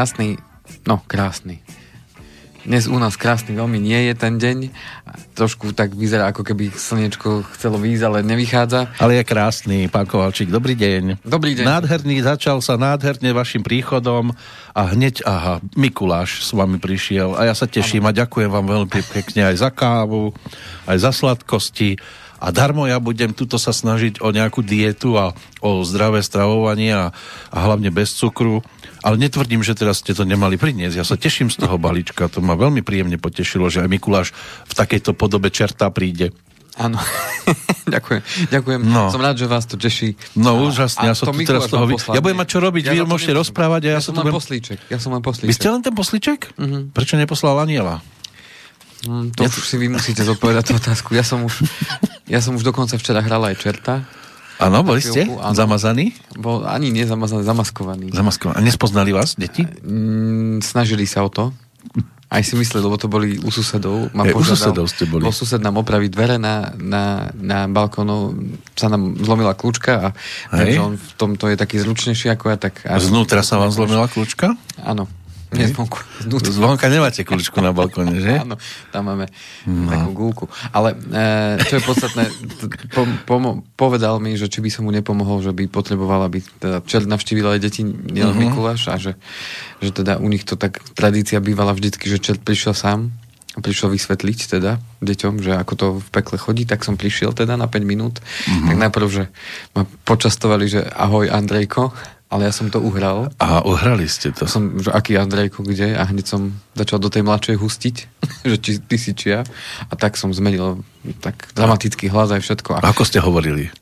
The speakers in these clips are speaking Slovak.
krásny, no krásny. Dnes u nás krásny veľmi nie je ten deň. Trošku tak vyzerá, ako keby slniečko chcelo výjsť, ale nevychádza. Ale je krásny, pán Kovalčík. Dobrý deň. Dobrý deň. Nádherný, začal sa nádherne vašim príchodom a hneď, aha, Mikuláš s vami prišiel a ja sa teším ano. a ďakujem vám veľmi pekne aj za kávu, aj za sladkosti a darmo ja budem tuto sa snažiť o nejakú dietu a o zdravé stravovanie a, a hlavne bez cukru ale netvrdím, že teraz ste to nemali priniesť. Ja sa teším z toho balíčka. To ma veľmi príjemne potešilo, že aj Mikuláš v takejto podobe čerta príde. Áno, ďakujem, ďakujem. No. Som rád, že vás to teší. No úžasne, ja som tu teraz toho... Ja budem mať čo robiť, ja vy môžete rozprávať a ja, ja som len budem... poslíček. Ja som len poslíček. Vy ste len ten poslíček? Uh-huh. Prečo neposlal aniela? Mm, to ja už si vy musíte zodpovedať tú otázku. Ja som už, ja som už dokonca včera hrala aj čerta. Áno, boli ste áno. zamazaní? Bol ani nie zamazaný, zamaskovaný. Zamaskovaný. A nespoznali vás deti? Mm, snažili sa o to. Aj si mysleli, lebo to boli u susedov. Ma e, u susedov ste boli. Bol sused nám opraviť dvere na, na, na balkónu, sa nám zlomila kľúčka a takže on v tomto je taký zručnejší ako ja. Tak, Znútra sa vám zlomila kľúčka? Áno. Nie zvonku. Znútra. Zvonka nemáte kľúčku na balkóne, že? Áno, tam máme no. takú gulku. Ale e, čo je podstatné, po, po, povedal mi, že či by som mu nepomohol, že by potreboval, aby teda čert navštívil aj deti, nielen uh-huh. Mikuláš, a že, že teda u nich to tak tradícia bývala vždycky, že čert prišiel sám prišiel vysvetliť teda deťom, že ako to v pekle chodí, tak som prišiel teda na 5 minút. Uh-huh. Tak najprv, že ma počastovali, že ahoj Andrejko, ale ja som to uhral. A uhrali ste to. Som, že aký Andrejko, kde? A hneď som začal do tej mladšej hustiť, že či, ty si čia. A tak som zmenil tak dramatický hlas aj všetko. A ako ste hovorili?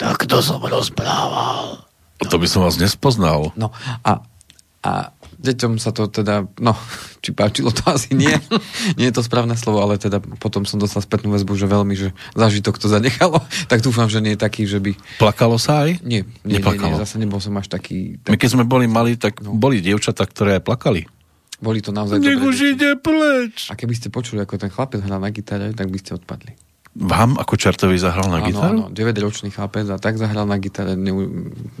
Tak to som rozprával. To by som vás nespoznal. No a, a deťom sa to teda, no, či páčilo to asi nie, nie je to správne slovo, ale teda potom som dostal spätnú väzbu, že veľmi, že zážitok to zanechalo, tak dúfam, že nie je taký, že by... Plakalo sa aj? Nie, nie, nie, nie zase nebol som až taký... taký... My keď sme boli mali, tak no. boli dievčatá, ktoré aj plakali. Boli to naozaj Nech už ide pleč. A keby ste počuli, ako ten chlapec hral na gitare, tak by ste odpadli. Vám ako Čartovi zahral na gitaru? Áno, 9-ročný chlapec a tak zahral na gitare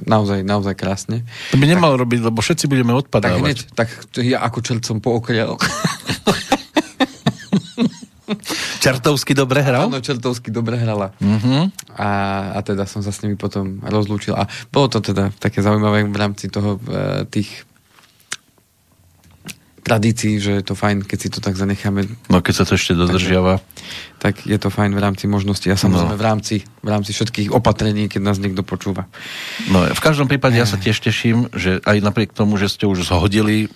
naozaj, naozaj krásne. To by nemal tak, robiť, lebo všetci budeme odpadávať. Tak hneď, tak ja ako čert som pookrial. Čartovsky dobre hral? Áno, Čartovsky dobre hrala. Uh-huh. A, a teda som sa s nimi potom rozlúčil. A bolo to teda také zaujímavé v rámci toho e, tých tradícií, že je to fajn, keď si to tak zanecháme. No keď sa to ešte dodržiava. Tak je to fajn v rámci možnosti a samozrejme no. v, rámci, v rámci všetkých opatrení, keď nás niekto počúva. No v každom prípade ja sa tiež teším, že aj napriek tomu, že ste už zhodili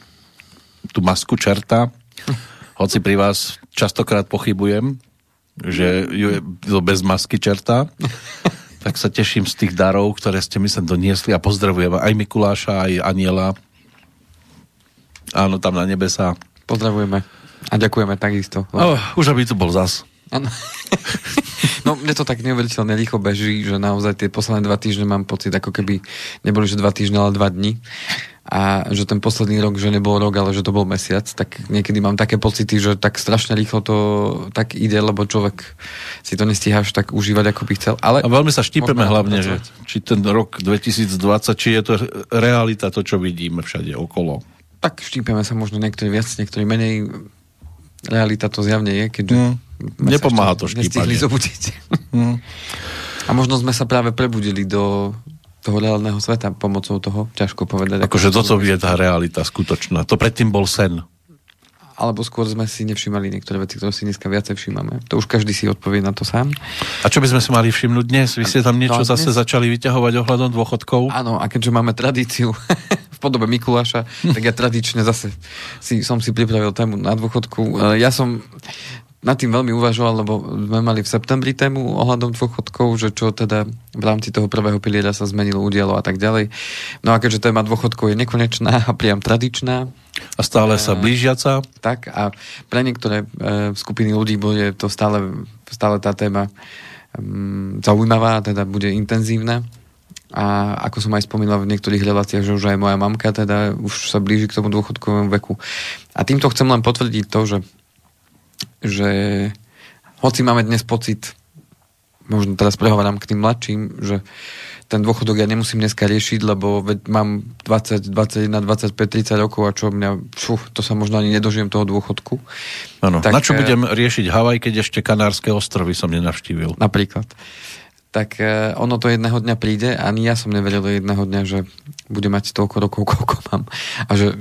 tú masku čerta, hoci pri vás častokrát pochybujem, že ju je bez masky čerta, tak sa teším z tých darov, ktoré ste mi sem doniesli a pozdravujem aj Mikuláša, aj Aniela, Áno, tam na nebesa. Pozdravujeme. A ďakujeme takisto. Oh, už aby tu bol zas. Ano. no, mne to tak neuveriteľne rýchlo beží, že naozaj tie posledné dva týždne mám pocit, ako keby neboli, že dva týždne, ale dva dni. A že ten posledný rok, že nebol rok, ale že to bol mesiac, tak niekedy mám také pocity, že tak strašne rýchlo to tak ide, lebo človek si to nestíha až tak užívať, ako by chcel. Ale a veľmi sa štípeme hlavne, že či ten rok 2020, či je to realita, to, čo vidíme všade okolo tak štípeme sa možno niektorí viac, niektorí menej. Realita to zjavne je, keďže... Mm. Nepomáha to štípanie. Mm. A možno sme sa práve prebudili do toho reálneho sveta pomocou toho, ťažko povedať. Akože toto je tá realita skutočná. To predtým bol sen alebo skôr sme si nevšímali niektoré veci, ktoré si dneska viacej všímame. To už každý si odpovie na to sám. A čo by sme si mali všimnúť dnes? Vy ste tam niečo no, zase začali vyťahovať ohľadom dôchodkov? Áno, a keďže máme tradíciu podobe Mikuláša, tak ja tradične zase si, som si pripravil tému na dôchodku. E, ja som nad tým veľmi uvažoval, lebo sme mali v septembri tému ohľadom dôchodkov, že čo teda v rámci toho prvého piliera sa zmenilo, udialo a tak ďalej. No a keďže téma dôchodkov je nekonečná a priam tradičná. A stále sa blížiaca. Tak a pre niektoré e, skupiny ľudí bude to stále, stále tá téma um, zaujímavá, teda bude intenzívna. A ako som aj spomínal v niektorých reláciách, že už aj moja mamka teda už sa blíži k tomu dôchodkovému veku. A týmto chcem len potvrdiť to, že že hoci máme dnes pocit, možno teraz prehovorám k tým mladším, že ten dôchodok ja nemusím dneska riešiť, lebo veď mám 20, 21, 25, 30 rokov a čo mňa, fú, to sa možno ani nedožijem toho dôchodku. Tak, Na čo budem riešiť Havaj, keď ešte Kanárske ostrovy som nenavštívil? Napríklad tak uh, ono to jedného dňa príde. Ani ja som neveril jedného dňa, že bude mať toľko rokov, koľko mám. A že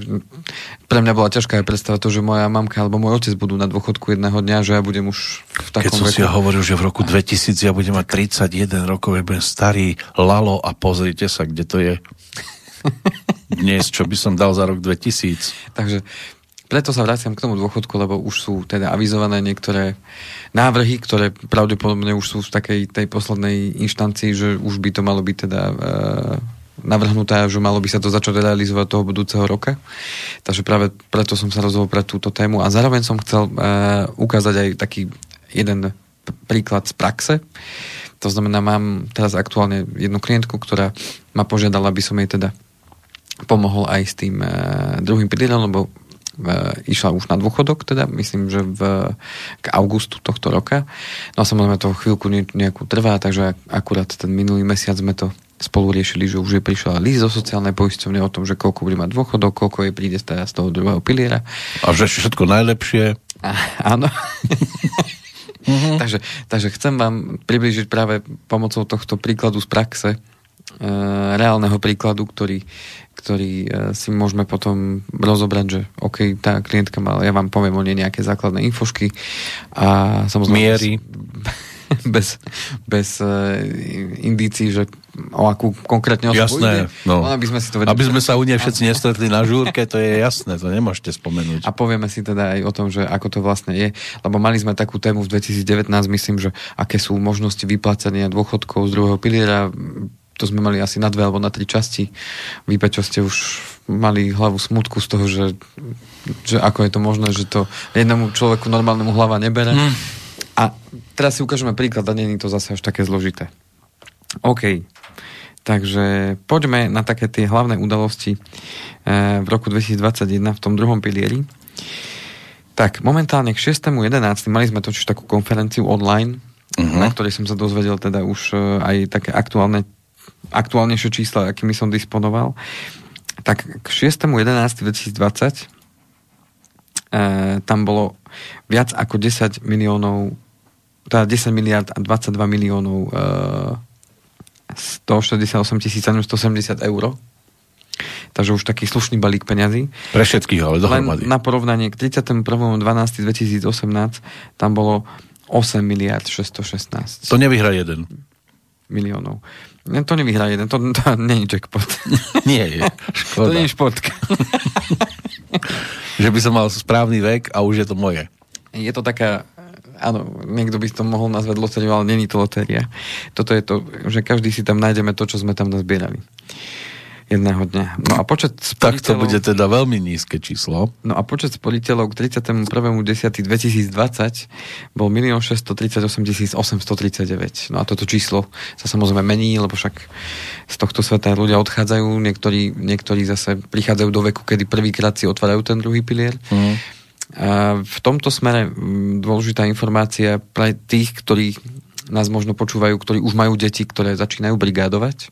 pre mňa bola ťažká aj predstava to, že moja mamka alebo môj otec budú na dôchodku jedného dňa, že ja budem už v takom Keď som veku. si hovoril, že v roku 2000 ja budem mať 31 rokov, ja budem starý lalo a pozrite sa, kde to je dnes, čo by som dal za rok 2000. Takže preto sa vraciam k tomu dôchodku, lebo už sú teda avizované niektoré návrhy, ktoré pravdepodobne už sú v takej tej poslednej inštancii, že už by to malo byť teda e, navrhnuté, že malo by sa to začať realizovať toho budúceho roka. Takže práve preto som sa rozhodol pre túto tému a zároveň som chcel e, ukázať aj taký jeden príklad z praxe. To znamená, mám teraz aktuálne jednu klientku, ktorá ma požiadala, aby som jej teda pomohol aj s tým e, druhým pilierom, lebo išla už na dôchodok, teda myslím, že v, k augustu tohto roka. No a samozrejme to chvíľku ne, nejakú trvá, takže akurát ten minulý mesiac sme to spolu riešili, že už je prišla líst zo sociálnej poisťovne o tom, že koľko bude mať dôchodok, koľko jej príde z toho druhého piliera. A že všetko najlepšie. A, áno. uh-huh. takže, takže chcem vám približiť práve pomocou tohto príkladu z praxe, e, reálneho príkladu, ktorý, ktorý e, si môžeme potom rozobrať, že OK, tá klientka mala, ja vám poviem o nej nejaké základné infošky a samozrejme... Miery. Bez, bez uh, indícií, že o akú konkrétne osobu Jasné, ide. No. Aby sme, si to vedeli, aby sme sa u nej všetci nestretli na žúrke, to je jasné, to nemôžete spomenúť. A povieme si teda aj o tom, že ako to vlastne je, lebo mali sme takú tému v 2019, myslím, že aké sú možnosti vyplácania dôchodkov z druhého piliera, to sme mali asi na dve alebo na tri časti. Vy, čo ste už mali hlavu smutku z toho, že, že ako je to možné, že to jednému človeku normálnemu hlava nebere. Mm. A teraz si ukážeme príklad a není to zase až také zložité. OK. Takže poďme na také tie hlavné udalosti eh, v roku 2021 v tom druhom pilieri. Tak, momentálne k 6.11. mali sme totiž takú konferenciu online, uh-huh. na ktorej som sa dozvedel teda už eh, aj také aktuálne aktuálnejšie čísla, akými som disponoval, tak k 6.11.2020 e, tam bolo viac ako 10 miliónov teda 10 miliard a 22 miliónov e, 168 770 eur. Takže už taký slušný balík peňazí. Pre všetkých, ale dohromady. Len na porovnanie k 31.12.2018 tam bolo 8 miliard 616. To nevyhra jeden. Miliónov. To nevyhrá jeden, to, to nie je jackpot. nie je, škoda. To nie je športka. že by som mal správny vek a už je to moje. Je to taká, áno, niekto by to mohol nazvať lotériu, ale není to lotéria. Toto je to, že každý si tam nájdeme to, čo sme tam nazbierali jedného dňa. No a počet. Tak to bude teda veľmi nízke číslo. No a počet sporiteľov k 31.10.2020 bol 1 638 839. No a toto číslo sa samozrejme mení, lebo však z tohto sveta ľudia odchádzajú, niektorí, niektorí zase prichádzajú do veku, kedy prvýkrát si otvárajú ten druhý pilier. Mm. A v tomto smere dôležitá informácia pre tých, ktorí nás možno počúvajú, ktorí už majú deti, ktoré začínajú brigádovať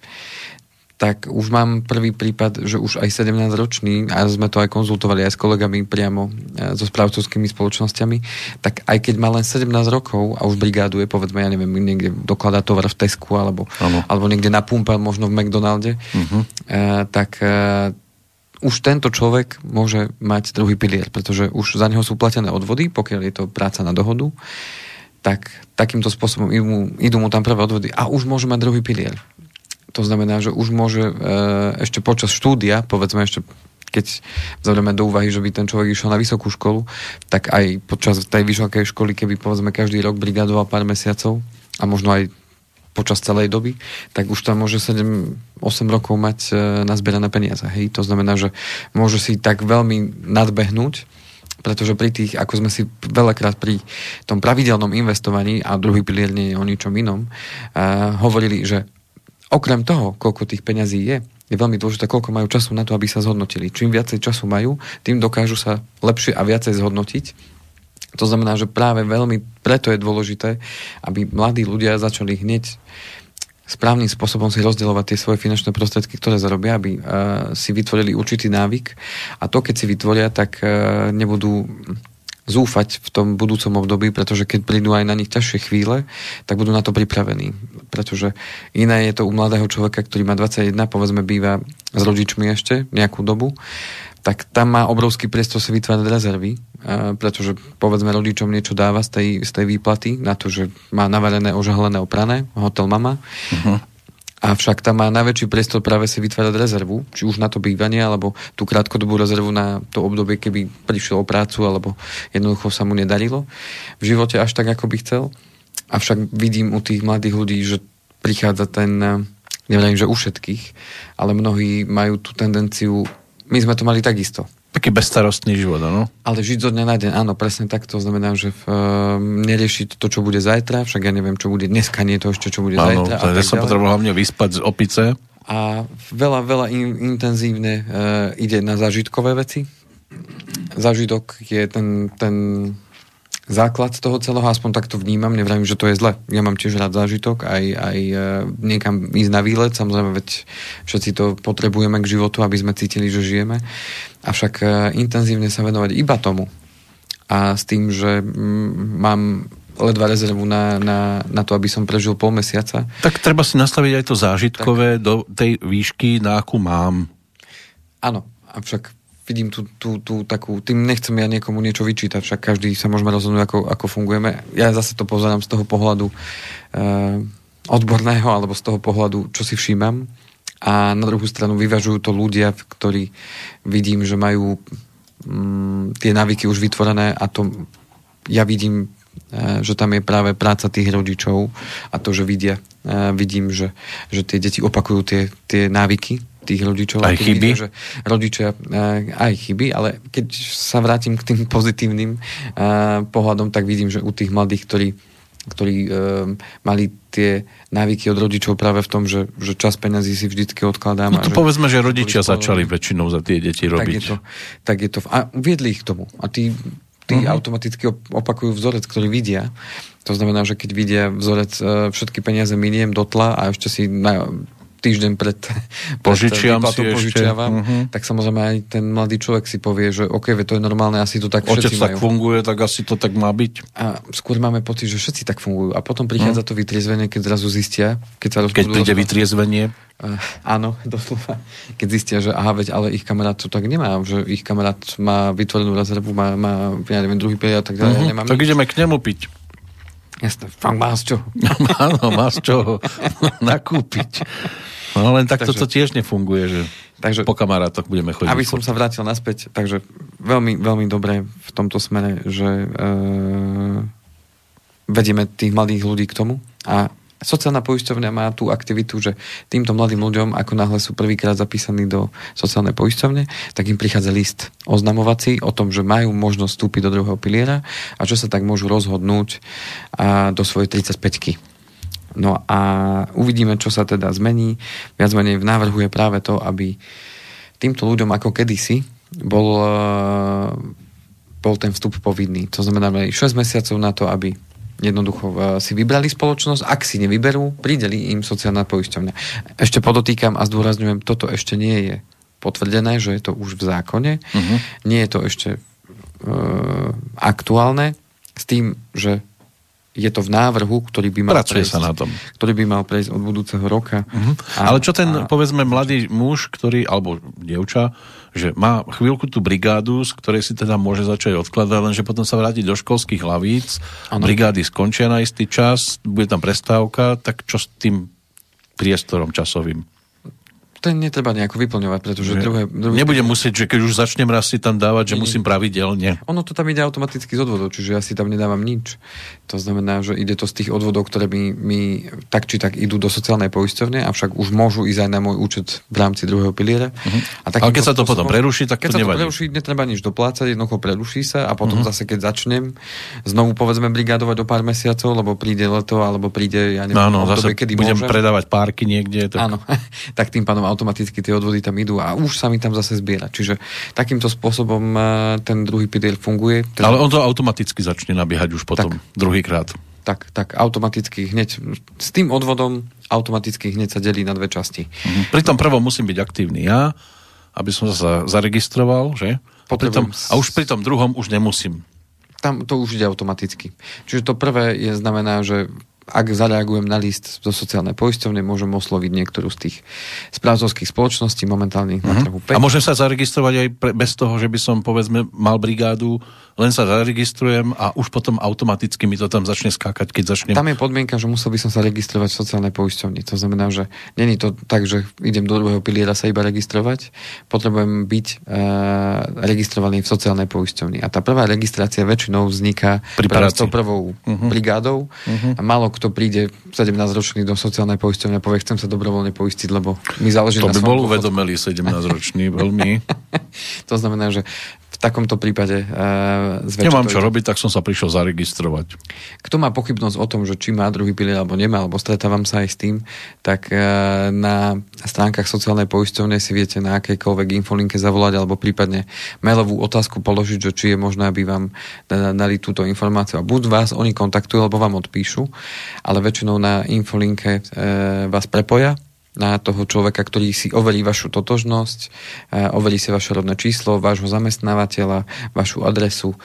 tak už mám prvý prípad, že už aj 17-ročný, a sme to aj konzultovali aj s kolegami priamo e, so správcovskými spoločnosťami, tak aj keď má len 17 rokov a už brigáduje, povedzme, ja neviem, niekde dokladá tovar v Tesku alebo, alebo niekde na pumpe, možno v McDonalde, uh-huh. tak e, už tento človek môže mať druhý pilier, pretože už za neho sú platené odvody, pokiaľ je to práca na dohodu, tak takýmto spôsobom idú, idú mu tam prvé odvody a už môže mať druhý pilier. To znamená, že už môže e, ešte počas štúdia, povedzme ešte keď vzhľadíme do úvahy, že by ten človek išiel na vysokú školu, tak aj počas tej vysokej školy, keby povedzme každý rok brigadoval pár mesiacov a možno aj počas celej doby, tak už tam môže 7-8 rokov mať e, nazbierané peniaze. Hej? To znamená, že môže si tak veľmi nadbehnúť, pretože pri tých, ako sme si veľakrát pri tom pravidelnom investovaní, a druhý pilier nie je o ničom inom, uh, hovorili, že Okrem toho, koľko tých peňazí je, je veľmi dôležité, koľko majú času na to, aby sa zhodnotili. Čím viacej času majú, tým dokážu sa lepšie a viacej zhodnotiť. To znamená, že práve veľmi preto je dôležité, aby mladí ľudia začali hneď správnym spôsobom si rozdielovať tie svoje finančné prostriedky, ktoré zarobia, aby uh, si vytvorili určitý návyk a to, keď si vytvoria, tak uh, nebudú zúfať v tom budúcom období, pretože keď prídu aj na nich ťažšie chvíle, tak budú na to pripravení. Pretože iné je to u mladého človeka, ktorý má 21, povedzme býva s rodičmi ešte nejakú dobu, tak tam má obrovský priestor si vytvárať rezervy, pretože povedzme rodičom niečo dáva z tej, z tej výplaty na to, že má navarené, ožahlené, oprané, hotel mama. Uh-huh. Avšak tam má najväčší priestor práve si vytvárať rezervu, či už na to bývanie, alebo tú krátkodobú rezervu na to obdobie, keby prišiel o prácu, alebo jednoducho sa mu nedarilo v živote až tak, ako by chcel. Avšak vidím u tých mladých ľudí, že prichádza ten, neviem, že u všetkých, ale mnohí majú tú tendenciu, my sme to mali takisto taký bezstarostný život, áno? Ale žiť zo dňa na deň, áno, presne tak. To znamená, že v, uh, neriešiť to, čo bude zajtra, však ja neviem, čo bude dneska, nie to ešte, čo bude áno, zajtra. Áno, ja som potreboval hlavne vyspať z opice. A veľa, veľa in, intenzívne uh, ide na zážitkové veci. Zážitok je ten, ten základ toho celého, aspoň takto vnímam, nevravím, že to je zle. Ja mám tiež rád zážitok, aj, aj e, niekam ísť na výlet, samozrejme, veď všetci to potrebujeme k životu, aby sme cítili, že žijeme. Avšak e, intenzívne sa venovať iba tomu a s tým, že mám ledva rezervu na, na, na to, aby som prežil pol mesiaca. Tak treba si nastaviť aj to zážitkové tak. do tej výšky, na akú mám. Áno, avšak vidím tú, tú, tú takú, tým nechcem ja niekomu niečo vyčítať, však každý sa môžeme rozhodnúť, ako, ako fungujeme. Ja zase to pozerám z toho pohľadu uh, odborného, alebo z toho pohľadu, čo si všímam. A na druhú stranu vyvažujú to ľudia, ktorí vidím, že majú um, tie návyky už vytvorené a to ja vidím uh, že tam je práve práca tých rodičov a to, že vidia, uh, vidím, že, že tie deti opakujú tie, tie návyky tých rodičov. Aj chyby? Že rodičia uh, aj chyby, ale keď sa vrátim k tým pozitívnym uh, pohľadom, tak vidím, že u tých mladých, ktorí, ktorí uh, mali tie návyky od rodičov práve v tom, že, že čas peniazí si vždycky odkladám. No to a povedzme, že rodičia začali väčšinou za tie deti robiť. Tak je to. Tak je to a viedli ich k tomu. A tí, tí uh-huh. automaticky opakujú vzorec, ktorý vidia. To znamená, že keď vidia vzorec, všetky peniaze miniem do tla a ešte si na, týždeň pred, požičiam pred si požičiavam, uh-huh. tak samozrejme aj ten mladý človek si povie, že OK, to je normálne, asi to tak Otec všetci tak majú. funguje, tak asi to tak má byť. A skôr máme pocit, že všetci tak fungujú. A potom prichádza uh-huh. to vytriezvenie, keď zrazu zistia, keď sa Keď príde vytriezvenie? Uh, áno, doslova. Keď zistia, že aha, veď, ale ich kamarát to tak nemá, že ich kamarát má vytvorenú rezervu, má, má ja neviem, druhý pilier a tak ďalej. Uh-huh. tak nič. ideme k nemu piť. Fakt má z čoho. Áno, má z čoho nakúpiť. No len takto takže, to tiež nefunguje, že takže, po kamarátoch budeme chodiť. Aby som sa vrátil naspäť, takže veľmi, veľmi dobré v tomto smere, že e, vedieme tých mladých ľudí k tomu a sociálna poisťovňa má tú aktivitu, že týmto mladým ľuďom, ako náhle sú prvýkrát zapísaní do sociálnej poisťovne, tak im prichádza list oznamovací o tom, že majú možnosť vstúpiť do druhého piliera a že sa tak môžu rozhodnúť a do svojej 35 No a uvidíme, čo sa teda zmení. Viac menej v návrhu je práve to, aby týmto ľuďom ako kedysi bol, eh, bol ten vstup povinný. To znamená, mali 6 mesiacov na to, aby jednoducho eh, si vybrali spoločnosť, ak si nevyberú, prideli im sociálna poisťovňa. Ešte podotýkam a zdôrazňujem, toto ešte nie je potvrdené, že je to už v zákone. Uh-huh. Nie je to ešte e, aktuálne s tým, že je to v návrhu, ktorý by mal Pracuje prejsť, sa na tom. ktorý by mal prejsť od budúceho roka. Uh-huh. A, Ale čo ten, a... povedzme, mladý muž, ktorý, alebo dievča, že má chvíľku tú brigádu, z ktorej si teda môže začať odkladať, lenže potom sa vráti do školských hlavíc, ano. brigády skončia na istý čas, bude tam prestávka, tak čo s tým priestorom časovým? Ten netreba nejako vyplňovať, pretože že druhé, druhé... Nebudem musieť, že keď už začnem raz si tam dávať, že nie, musím pravidelne. Ono to tam ide automaticky z odvodov, čiže ja si tam nedávam nič. To znamená, že ide to z tých odvodov, ktoré mi, mi tak či tak idú do sociálnej poisťovne, avšak už môžu ísť aj na môj účet v rámci druhého piliera. Uh-huh. A Ale keď sa to potom preruší, tak keď to nevadí. Keď sa to preruší, netreba nič doplácať, jednoducho preruší sa a potom uh-huh. zase keď začnem znovu povedzme brigádovať o pár mesiacov, lebo príde leto, alebo príde, ja neviem, no, no, obdobie, kedy budem môžem. predávať párky niekde. Tak... Áno, tak tým pádom automaticky tie odvody tam idú a už sa mi tam zase zbiera. Čiže takýmto spôsobom e, ten druhý pilier funguje. Teda... Ale on to automaticky začne nabiehať už potom, druhýkrát. tak, tak automaticky hneď s tým odvodom automaticky hneď sa delí na dve časti. Mhm. Pri tom prvom musím byť aktívny ja, aby som sa zaregistroval, že? A, pri tom, a už pri tom druhom už nemusím. Tam to už ide automaticky. Čiže to prvé je znamená, že ak zareagujem na list do sociálnej poisťovne, môžem osloviť niektorú z tých správcovských spoločností momentálne uh-huh. na trhu 5. A môžem sa zaregistrovať aj pre, bez toho, že by som povedzme mal brigádu, len sa zaregistrujem a už potom automaticky mi to tam začne skákať, keď začnem... Tam je podmienka, že musel by som sa registrovať v sociálnej poisťovni. To znamená, že není to tak, že idem do druhého piliera sa iba registrovať, potrebujem byť uh, registrovaný v sociálnej poisťovni. A tá prvá registrácia väčšinou vzniká práve s tou prvou uh-huh. brigádou uh-huh. a málo kto príde 17-ročný do sociálnej poisťovne a povie, chcem sa dobrovoľne poistiť, lebo mi záleží to na by bol uvedomelý 17-ročný, veľmi. to znamená, že takomto prípade uh, Nemám čo ide. robiť, tak som sa prišiel zaregistrovať. Kto má pochybnosť o tom, že či má druhý pilier alebo nemá, alebo stretávam sa aj s tým, tak uh, na stránkach sociálnej poisťovne si viete na akejkoľvek infolinke zavolať alebo prípadne mailovú otázku položiť, že či je možné, aby vám dali túto informáciu. A buď vás oni kontaktujú, alebo vám odpíšu, ale väčšinou na infolinke e, vás prepoja na toho človeka, ktorý si overí vašu totožnosť, e, overí si vaše rodné číslo, vášho zamestnávateľa, vašu adresu e,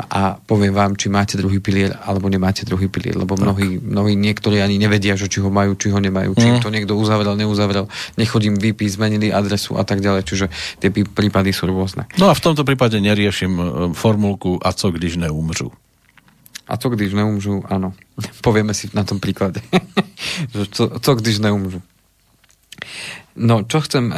a povie vám, či máte druhý pilier alebo nemáte druhý pilier, lebo mnohí, mnohí niektorí ani nevedia, že či ho majú, či ho nemajú, či mm. to niekto uzavrel, neuzavrel, nechodím výpis, zmenili adresu a tak ďalej, čiže tie prípady sú rôzne. No a v tomto prípade neriešim e, formulku a co když neumřu. A co když neumřu? Áno. Povieme si na tom príklade. co, co když neumřu? No, čo chcem e,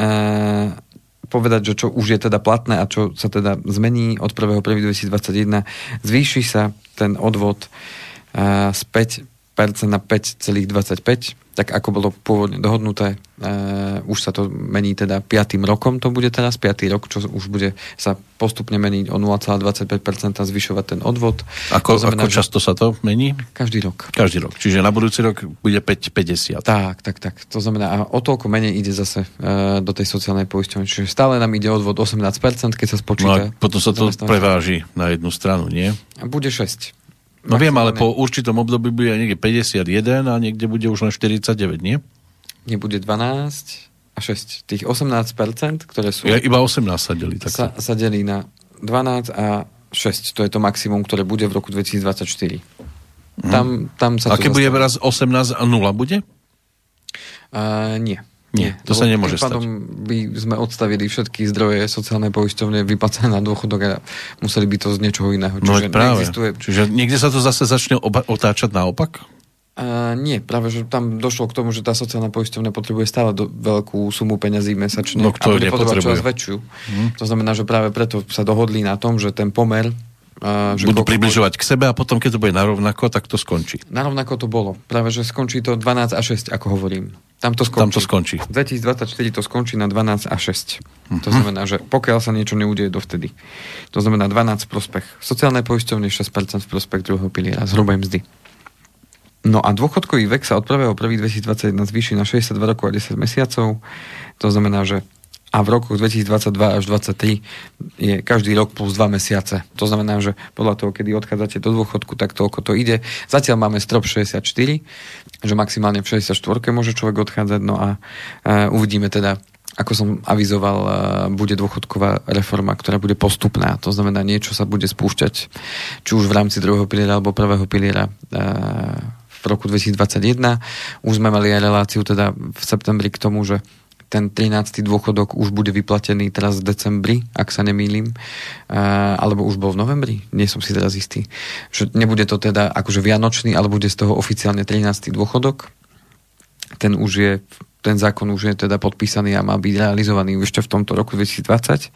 povedať, že čo už je teda platné a čo sa teda zmení od 1.1.2021, zvýši sa ten odvod e, z 5% na 5,25 tak ako bolo pôvodne dohodnuté. E, už sa to mení teda 5. rokom, to bude teraz 5. rok, čo už bude sa postupne meniť o 0,25% zvyšovať ten odvod. Ako, znamená, ako často sa to mení? Každý rok. Každý rok, čiže na budúci rok bude 5,50. Tak, tak, tak. To znamená, a o toľko menej ide zase e, do tej sociálnej poisťovne. Čiže stále nám ide odvod 18%, keď sa spočíta. No a potom sa to preváži na jednu stranu, nie? A bude 6. No viem, ale po určitom období bude niekde 51 a niekde bude už len 49, nie? Nebude 12 a 6. Tých 18%, ktoré sú... Ja, iba 18 sa delí. Tak sa, sa delí na 12 a 6. To je to maximum, ktoré bude v roku 2024. Hmm. Tam, tam sa a keď bude raz 18 a 0 bude? Uh, nie. Nie, to sa nemôže stať. by sme odstavili všetky zdroje sociálnej poisťovne vyplacené na dôchodok a museli by to z niečoho iného. No Čiže práve. Neexistuje... Čiže niekde sa to zase začne oba- otáčať naopak? A nie, práve, že tam došlo k tomu, že tá sociálna poisťovňa potrebuje stále do, veľkú sumu peňazí mesačne no, a bude potrebovať čoraz väčšiu. Hmm. To znamená, že práve preto sa dohodli na tom, že ten pomer a, že Budú približovať k sebe a potom, keď to bude narovnako, tak to skončí. Narovnako to bolo. Práve, že skončí to 12 a 6, ako hovorím. Tam to skončí. Tam to skončí. 2024 to skončí na 12 a 6. Uh-huh. To znamená, že pokiaľ sa niečo neudeje dovtedy. To znamená 12 v prospech sociálnej poisťovne, 6% v prospech druhého piliera, zhruba mzdy. No a dôchodkový vek sa od 1.1.2021 zvýši na 62 rokov a 10 mesiacov. To znamená, že a v rokoch 2022 až 2023 je každý rok plus 2 mesiace. To znamená, že podľa toho, kedy odchádzate do dôchodku, tak toľko to ide. Zatiaľ máme strop 64, že maximálne v 64 môže človek odchádzať, no a uh, uvidíme teda, ako som avizoval, uh, bude dôchodková reforma, ktorá bude postupná. To znamená, niečo sa bude spúšťať, či už v rámci druhého piliera alebo prvého piliera uh, v roku 2021. Už sme mali aj reláciu teda v septembri k tomu, že ten 13. dôchodok už bude vyplatený teraz v decembri, ak sa nemýlim, alebo už bol v novembri, nie som si teraz istý. Že nebude to teda akože vianočný, ale bude z toho oficiálne 13. dôchodok. Ten už je, ten zákon už je teda podpísaný a má byť realizovaný ešte v tomto roku 2020.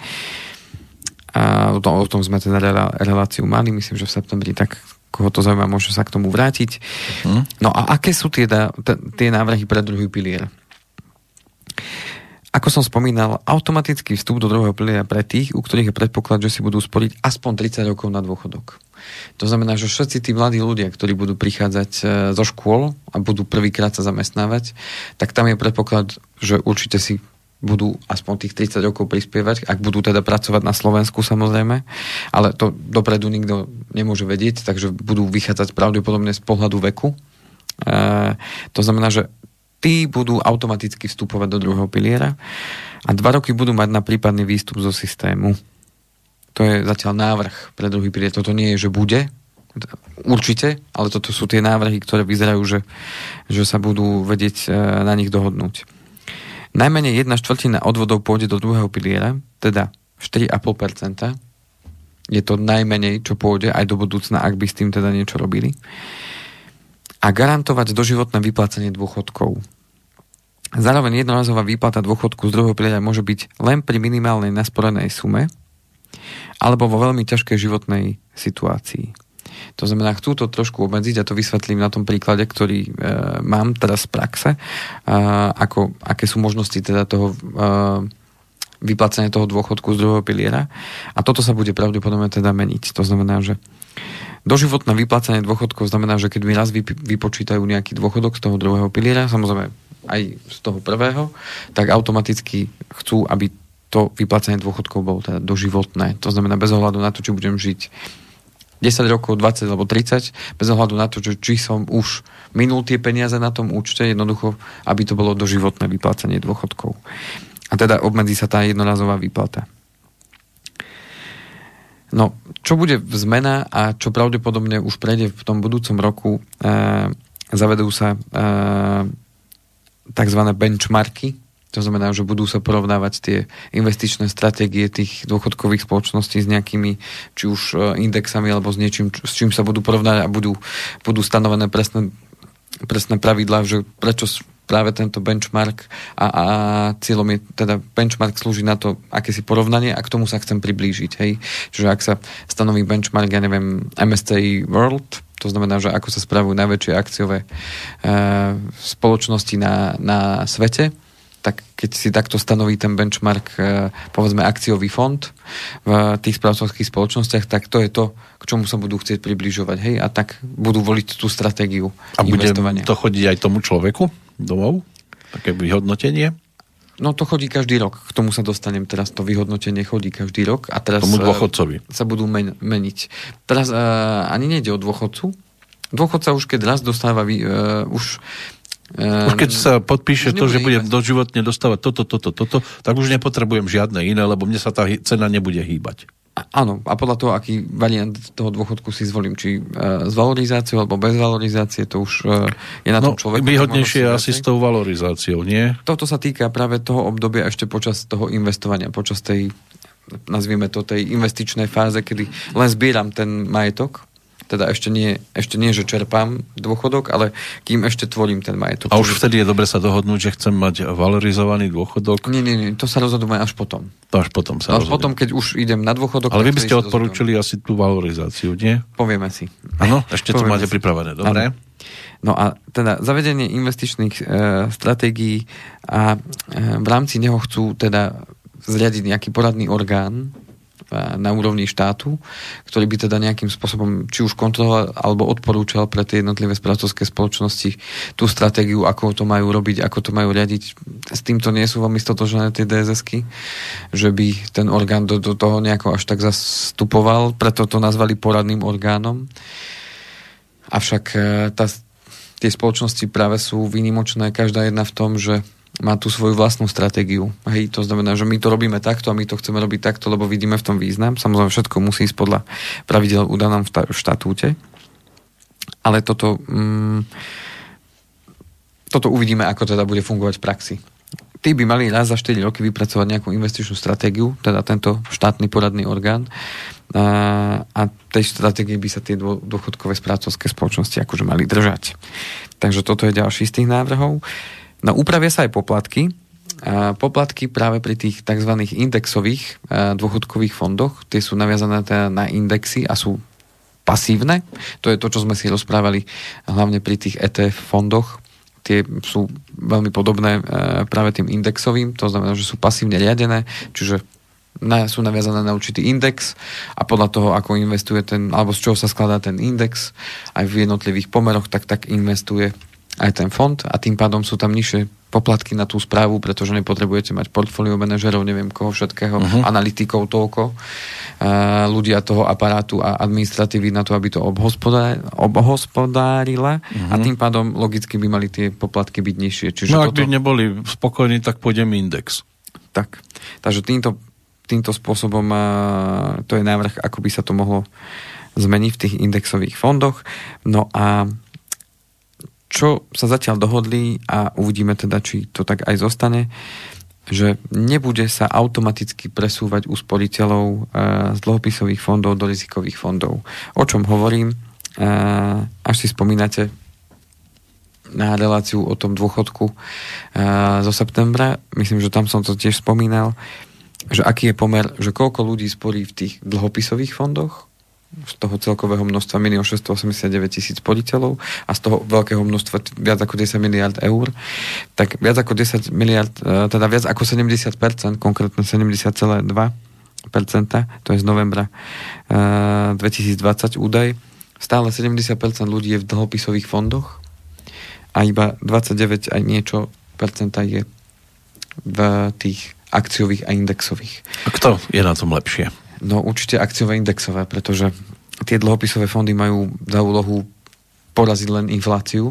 A o tom, o tom sme teda reláciu mali, myslím, že v septembri, tak koho to zaujíma, môže sa k tomu vrátiť. Uh-huh. No a aké sú tie, tie návrhy pre druhý pilier? Ako som spomínal, automatický vstup do druhého piliera pre tých, u ktorých je predpoklad, že si budú sporiť aspoň 30 rokov na dôchodok. To znamená, že všetci tí mladí ľudia, ktorí budú prichádzať e, zo škôl a budú prvýkrát sa zamestnávať, tak tam je predpoklad, že určite si budú aspoň tých 30 rokov prispievať, ak budú teda pracovať na Slovensku samozrejme, ale to dopredu nikto nemôže vedieť, takže budú vychádzať pravdepodobne z pohľadu veku. E, to znamená, že tí budú automaticky vstupovať do druhého piliera a dva roky budú mať na prípadný výstup zo systému. To je zatiaľ návrh pre druhý pilier. Toto nie je, že bude, určite, ale toto sú tie návrhy, ktoré vyzerajú, že, že sa budú vedieť e, na nich dohodnúť. Najmenej jedna štvrtina odvodov pôjde do druhého piliera, teda 4,5%. Je to najmenej, čo pôjde aj do budúcna, ak by s tým teda niečo robili. A garantovať doživotné vyplácanie dôchodkov. Zároveň jednorazová výplata dôchodku z druhého piliera môže byť len pri minimálnej nasporenej sume alebo vo veľmi ťažkej životnej situácii. To znamená, chcú to trošku obmedziť a to vysvetlím na tom príklade, ktorý e, mám teraz z praxe, e, ako, aké sú možnosti teda toho e, vyplácania toho dôchodku z druhého piliera. A toto sa bude pravdepodobne teda meniť. To znamená, že doživotné vyplácanie dôchodkov znamená, že keď mi raz vypočítajú nejaký dôchodok z toho druhého piliera, samozrejme aj z toho prvého, tak automaticky chcú, aby to vyplácanie dôchodkov bolo teda doživotné. To znamená bez ohľadu na to, či budem žiť 10 rokov, 20 alebo 30, bez ohľadu na to, či som už minul tie peniaze na tom účte, jednoducho, aby to bolo doživotné vyplácanie dôchodkov. A teda obmedzí sa tá jednorazová výplata. No, čo bude zmena a čo pravdepodobne už prejde v tom budúcom roku, e, zavedú sa e, tzv. benchmarky, to znamená, že budú sa porovnávať tie investičné stratégie tých dôchodkových spoločností s nejakými, či už e, indexami alebo s niečím, s čím sa budú porovnať a budú, budú stanovené presné, presné pravidlá, že prečo práve tento benchmark a, a cieľom je, teda benchmark slúži na to, aké si porovnanie a k tomu sa chcem priblížiť. Hej? Čiže ak sa stanoví benchmark, ja neviem, MSCI World, to znamená, že ako sa spravujú najväčšie akciové e, spoločnosti na, na svete, tak keď si takto stanoví ten benchmark, e, povedzme akciový fond v tých správcovských spoločnostiach, tak to je to, k čomu sa budú chcieť približovať. Hej? A tak budú voliť tú stratégiu A bude to chodiť aj tomu človeku domov? Také vyhodnotenie? No to chodí každý rok. K tomu sa dostanem teraz. To vyhodnotenie chodí každý rok. A teraz tomu e, dôchodcovi. sa budú men- meniť. Teraz uh, ani nejde o dôchodcu. Dôchodca už keď raz dostáva uh, už už keď sa podpíše to, že budem doživotne dostávať toto, toto, toto, tak už nepotrebujem žiadne iné, lebo mne sa tá cena nebude hýbať. Áno, a podľa toho, aký variant toho dôchodku si zvolím, či uh, s valorizáciou alebo bez valorizácie, to už uh, je na tom no, človeku. Výhodnejšie je asi s tou valorizáciou, nie? Toto sa týka práve toho obdobia ešte počas toho investovania, počas tej nazvieme to tej investičnej fáze, kedy len zbieram ten majetok teda ešte nie, ešte nie, že čerpám dôchodok, ale kým ešte tvorím ten majetok. A už vtedy je dobre sa dohodnúť, že chcem mať valorizovaný dôchodok? Nie, nie, nie, to sa rozhodujeme až potom. To až potom sa Až potom, keď už idem na dôchodok. Ale vy by ste odporúčili asi tú valorizáciu, nie? Povieme si. Áno, ešte to máte si. pripravené, dobre? Ano. No a teda zavedenie investičných e, stratégií a e, v rámci neho chcú teda zriadiť nejaký poradný orgán, na úrovni štátu, ktorý by teda nejakým spôsobom či už kontroloval alebo odporúčal pre tie jednotlivé spracovské spoločnosti tú stratégiu, ako to majú robiť, ako to majú riadiť. S týmto nie sú veľmi stotožené tie DSSky, že by ten orgán do, do toho nejako až tak zastupoval, preto to nazvali poradným orgánom. Avšak e, tá, tie spoločnosti práve sú výnimočné, každá jedna v tom, že má tú svoju vlastnú stratégiu. Hej, to znamená, že my to robíme takto a my to chceme robiť takto, lebo vidíme v tom význam. Samozrejme, všetko musí ísť podľa pravidel udanom v štatúte. Ale toto, mm, toto uvidíme, ako teda bude fungovať v praxi. Tí by mali raz za 4 roky vypracovať nejakú investičnú stratégiu, teda tento štátny poradný orgán a, a tej stratégie by sa tie dôchodkové správcovské spoločnosti akože mali držať. Takže toto je ďalší z tých návrhov. No upravia sa aj poplatky. Poplatky práve pri tých tzv. indexových dôchodkových fondoch, tie sú naviazané teda na indexy a sú pasívne. To je to, čo sme si rozprávali hlavne pri tých ETF fondoch. Tie sú veľmi podobné práve tým indexovým, to znamená, že sú pasívne riadené, čiže sú naviazané na určitý index a podľa toho, ako investuje ten, alebo z čoho sa skladá ten index, aj v jednotlivých pomeroch, tak tak investuje aj ten fond a tým pádom sú tam nižšie poplatky na tú správu, pretože nepotrebujete mať portfólio manažerov, neviem koho všetkého, uh-huh. analytikov toľko, uh, ľudia toho aparátu a administratívy na to, aby to obhospodárila uh-huh. a tým pádom logicky by mali tie poplatky byť nižšie. Čiže no ak toto... by neboli spokojní, tak pôjdem index. Tak, takže týmto, týmto spôsobom uh, to je návrh, ako by sa to mohlo zmeniť v tých indexových fondoch. No a čo sa zatiaľ dohodli a uvidíme teda, či to tak aj zostane, že nebude sa automaticky presúvať u sporiteľov e, z dlhopisových fondov do rizikových fondov. O čom hovorím? E, až si spomínate na reláciu o tom dôchodku e, zo septembra, myslím, že tam som to tiež spomínal, že aký je pomer, že koľko ľudí sporí v tých dlhopisových fondoch z toho celkového množstva 1 689 tisíc poditeľov a z toho veľkého množstva viac ako 10 miliard eur, tak viac ako 10 miliard, e, teda viac ako 70%, konkrétne 70,2%, to je z novembra 2020 e, údaj, stále 70% ľudí je v dlhopisových fondoch a iba 29 aj niečo percenta je v tých akciových a indexových. A kto je na tom lepšie? No určite akciové indexové, pretože tie dlhopisové fondy majú za úlohu poraziť len infláciu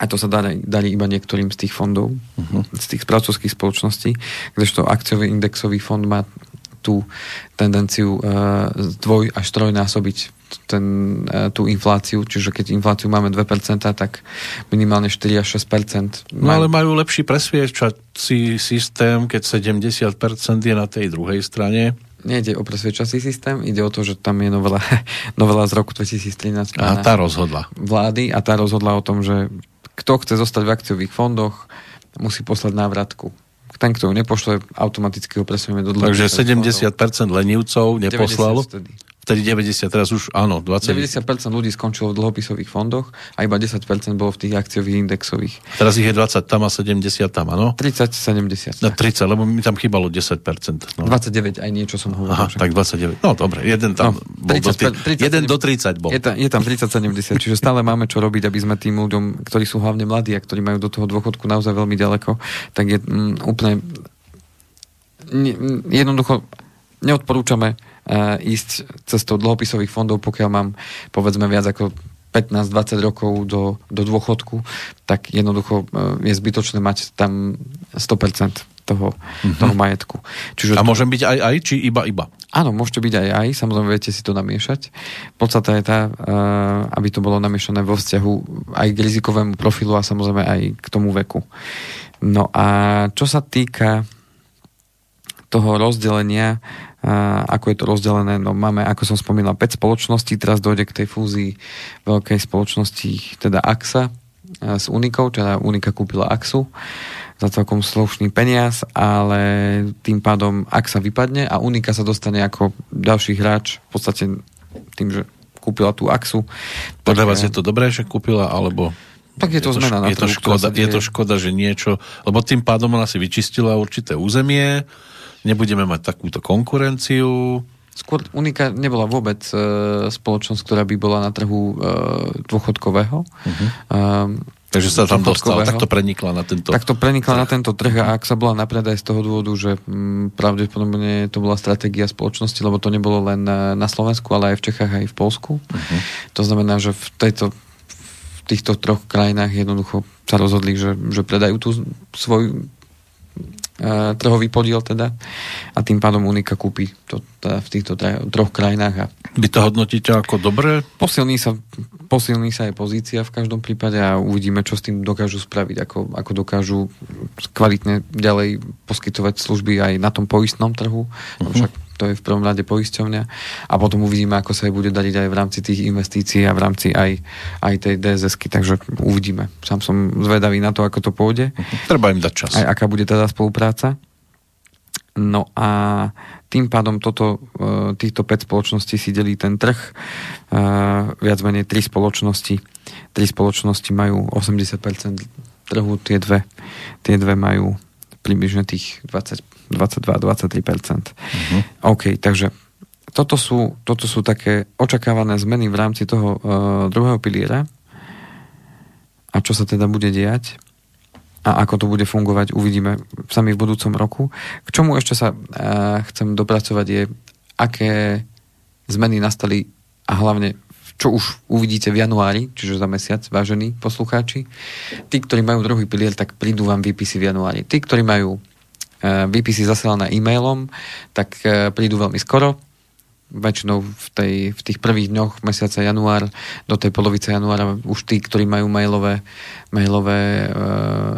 a to sa darí, darí iba niektorým z tých fondov, uh-huh. z tých správcovských spoločností, kdežto akciový indexový fond má tú tendenciu uh, dvoj až trojnásobiť ten, uh, tú infláciu, čiže keď infláciu máme 2%, tak minimálne 4 až 6%. No ale majú lepší presviečací systém, keď 70% je na tej druhej strane nejde o presvedčací systém, ide o to, že tam je novela, novela z roku 2013. A tá rozhodla. Vlády a tá rozhodla o tom, že kto chce zostať v akciových fondoch, musí poslať návratku. Ten, kto ju nepošle, automaticky ho presunieme do Takže 70% fondov. lenivcov neposlalo? Vtedy 90, teraz už áno, 20. 90% ľudí skončilo v dlhopisových fondoch a iba 10% bolo v tých akciových indexových. Teraz ich je 20 tam a 70 tam, áno? 30, 70. No 30, lebo mi tam chýbalo 10%. No. 29 aj niečo som hovoril. Aha, tak 29. No dobre, jeden tam no, bol 30, do, 30, jeden do 30 bol. Je tam, je tam 30, 70, čiže stále máme čo robiť, aby sme tým ľuďom, ktorí sú hlavne mladí a ktorí majú do toho dôchodku naozaj veľmi ďaleko, tak je mm, úplne jednoducho neodporúčame ísť cestou dlhopisových fondov, pokiaľ mám povedzme viac ako 15-20 rokov do, do dôchodku, tak jednoducho uh, je zbytočné mať tam 100% toho, mm-hmm. toho majetku. Čiže A môžem byť aj aj, či iba iba? Áno, môžete byť aj aj, samozrejme viete si to namiešať. Podstata je tá, uh, aby to bolo namiešané vo vzťahu aj k rizikovému profilu a samozrejme aj k tomu veku. No a čo sa týka toho rozdelenia ako je to rozdelené. No máme, ako som spomínal, 5 spoločností, teraz dojde k tej fúzii veľkej spoločnosti, teda AXA s Unikou, teda Unika kúpila AXu za celkom slušný peniaz, ale tým pádom AXA vypadne a Unika sa dostane ako ďalší hráč v podstate tým, že kúpila tú AXu. Podľa vás je to dobré, že kúpila, alebo... Tak je to, je to zmena na je to, škoda, je to škoda, že niečo... Lebo tým pádom ona si vyčistila určité územie, nebudeme mať takúto konkurenciu. Skôr Unika nebola vôbec e, spoločnosť, ktorá by bola na trhu e, dôchodkového. Uh-huh. E, Takže sa tam dostala, takto prenikla na tento Takto prenikla trh. na tento trh a ak sa bola na predaj z toho dôvodu, že m, mm, pravdepodobne to bola stratégia spoločnosti, lebo to nebolo len na, na Slovensku, ale aj v Čechách, aj v Polsku. Uh-huh. To znamená, že v, tejto, v týchto troch krajinách jednoducho sa rozhodli, že, že predajú tú svoju trhový podiel teda a tým pádom Unika kúpi to teda v týchto troch krajinách. A Vy to hodnotíte ako dobré? Posilní sa, posilní sa aj pozícia v každom prípade a uvidíme, čo s tým dokážu spraviť, ako, ako dokážu kvalitne ďalej poskytovať služby aj na tom poistnom trhu. Uh-huh. Však to je v prvom rade poisťovňa a potom uvidíme, ako sa jej bude dariť aj v rámci tých investícií a v rámci aj, aj tej DSS-ky, takže uvidíme. Sám som zvedavý na to, ako to pôjde. Treba im dať čas. Aj aká bude teda spolupráca. No a tým pádom toto, e, týchto 5 spoločností si delí ten trh. E, viac menej 3 spoločnosti. 3 spoločnosti majú 80% trhu, tie dve, tie dve majú približne tých 20 22-23%. Uh-huh. OK, takže toto sú, toto sú také očakávané zmeny v rámci toho uh, druhého piliera. a čo sa teda bude diať a ako to bude fungovať, uvidíme sami v budúcom roku. K čomu ešte sa uh, chcem dopracovať je, aké zmeny nastali a hlavne čo už uvidíte v januári, čiže za mesiac, vážení poslucháči. Tí, ktorí majú druhý pilier, tak prídu vám výpisy v januári. Tí, ktorí majú výpisy zasielané e-mailom, tak uh, prídu veľmi skoro väčšinou v, tej, v tých prvých dňoch mesiaca január do tej polovice januára už tí, ktorí majú mailové, mailové e,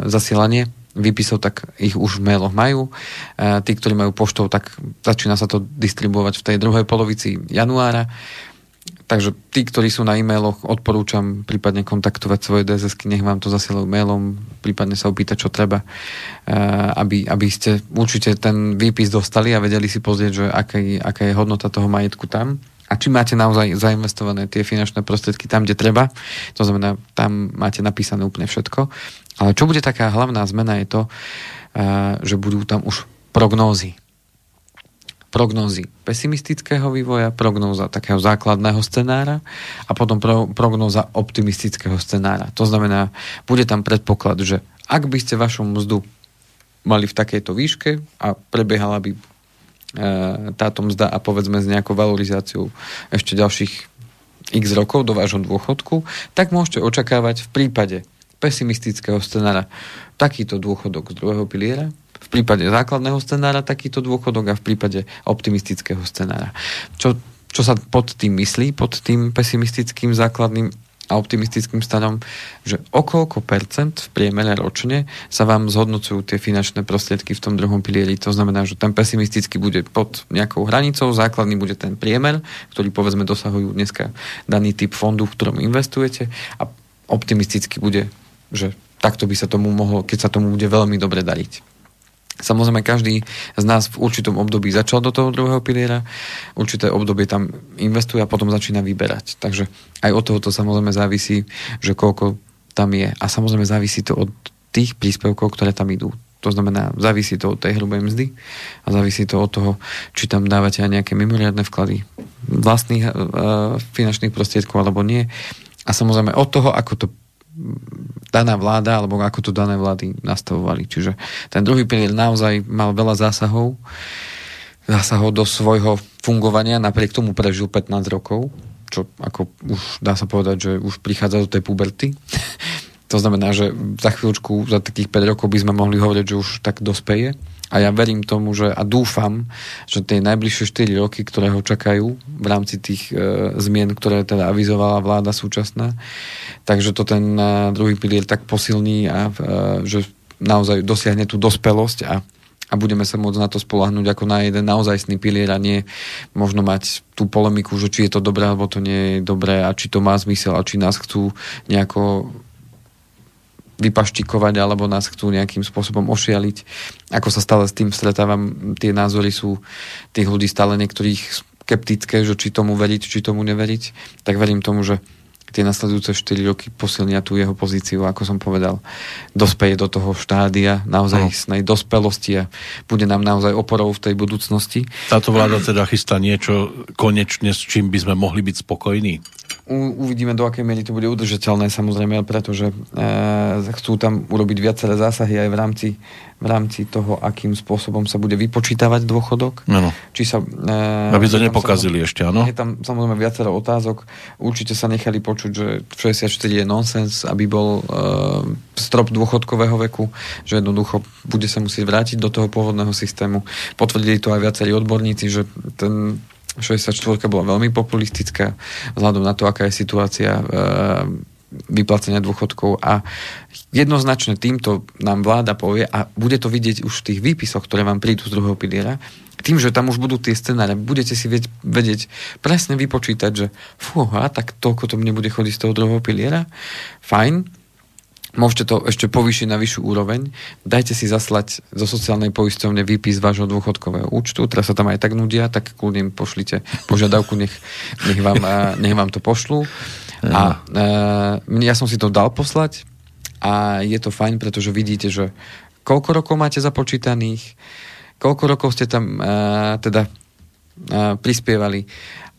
zasielanie výpisov, tak ich už v mailoch majú. E, tí, ktorí majú poštou, tak začína sa to distribuovať v tej druhej polovici januára. Takže tí, ktorí sú na e-mailoch, odporúčam prípadne kontaktovať svoje dss nech vám to zasielajú mailom, prípadne sa opýtať, čo treba, eh, aby, aby ste určite ten výpis dostali a vedeli si pozrieť, že aká, aká je hodnota toho majetku tam a či máte naozaj zainvestované tie finančné prostriedky tam, kde treba. To znamená, tam máte napísané úplne všetko. Ale čo bude taká hlavná zmena je to, eh, že budú tam už prognózy prognózy pesimistického vývoja, prognóza takého základného scenára a potom pro, prognóza optimistického scenára. To znamená, bude tam predpoklad, že ak by ste vašu mzdu mali v takejto výške a prebiehala by e, táto mzda a povedzme s nejakou valorizáciou ešte ďalších x rokov do vášho dôchodku, tak môžete očakávať v prípade pesimistického scenára takýto dôchodok z druhého piliera, v prípade základného scenára takýto dôchodok a v prípade optimistického scenára. Čo, čo sa pod tým myslí, pod tým pesimistickým základným a optimistickým stanom, že o koľko percent v priemere ročne sa vám zhodnocujú tie finančné prostriedky v tom druhom pilieri. To znamená, že ten pesimistický bude pod nejakou hranicou, základný bude ten priemer, ktorý povedzme dosahujú dneska daný typ fondu, v ktorom investujete a optimisticky bude, že takto by sa tomu mohlo, keď sa tomu bude veľmi dobre dariť. Samozrejme, každý z nás v určitom období začal do toho druhého piliera, určité obdobie tam investuje a potom začína vyberať. Takže aj od toho to samozrejme závisí, že koľko tam je. A samozrejme závisí to od tých príspevkov, ktoré tam idú. To znamená, závisí to od tej hrubej mzdy a závisí to od toho, či tam dávate aj nejaké mimoriadne vklady vlastných uh, finančných prostriedkov alebo nie. A samozrejme od toho, ako to daná vláda, alebo ako to dané vlády nastavovali. Čiže ten druhý pilier naozaj mal veľa zásahov, zásahov do svojho fungovania, napriek tomu prežil 15 rokov, čo ako už dá sa povedať, že už prichádza do tej puberty. to znamená, že za chvíľučku, za takých 5 rokov by sme mohli hovoriť, že už tak dospeje. A ja verím tomu, že a dúfam, že tie najbližšie 4 roky, ktoré ho čakajú v rámci tých e, zmien, ktoré teda avizovala vláda súčasná, takže to ten e, druhý pilier tak posilní a e, že naozaj dosiahne tú dospelosť a a budeme sa môcť na to spolahnúť ako na jeden naozajstný pilier a nie možno mať tú polemiku, že či je to dobré alebo to nie je dobré a či to má zmysel a či nás chcú nejako vypaštikovať alebo nás chcú nejakým spôsobom ošialiť. Ako sa stále s tým stretávam, tie názory sú tých ľudí stále niektorých skeptické, že či tomu veriť, či tomu neveriť, tak verím tomu, že tie nasledujúce 4 roky posilnia tú jeho pozíciu, ako som povedal, dospeje do toho štádia naozaj no. dospelosti a bude nám naozaj oporou v tej budúcnosti. Táto vláda teda chystá niečo konečne, s čím by sme mohli byť spokojní? Uvidíme, do akej miery to bude udržateľné, samozrejme, pretože e, chcú tam urobiť viaceré zásahy aj v rámci, v rámci toho, akým spôsobom sa bude vypočítavať dôchodok. Ano. Či sa, e, Aby to nepokazili ešte, áno? Je tam samozrejme viacero otázok. Určite sa nechali počuť, že 64 je nonsens, aby bol e, strop dôchodkového veku, že jednoducho bude sa musieť vrátiť do toho pôvodného systému. Potvrdili to aj viacerí odborníci, že ten 64 bola veľmi populistická vzhľadom na to, aká je situácia e, vyplacenia dôchodkov. A jednoznačne týmto nám vláda povie a bude to vidieť už v tých výpisoch, ktoré vám prídu z druhého piliera, tým, že tam už budú tie scenáre, budete si vedieť, vedieť presne vypočítať, že fúha, tak toľko to mne bude chodiť z toho druhého piliera, fajn, Môžete to ešte povýšiť na vyššiu úroveň. Dajte si zaslať zo sociálnej poisťovne výpis vášho dôchodkového účtu. Teraz sa tam aj tak nudia, tak kľudne pošlite požiadavku, nech, nech, vám, nech vám to pošlú. A e, ja som si to dal poslať a je to fajn, pretože vidíte, že koľko rokov máte započítaných, koľko rokov ste tam e, teda e, prispievali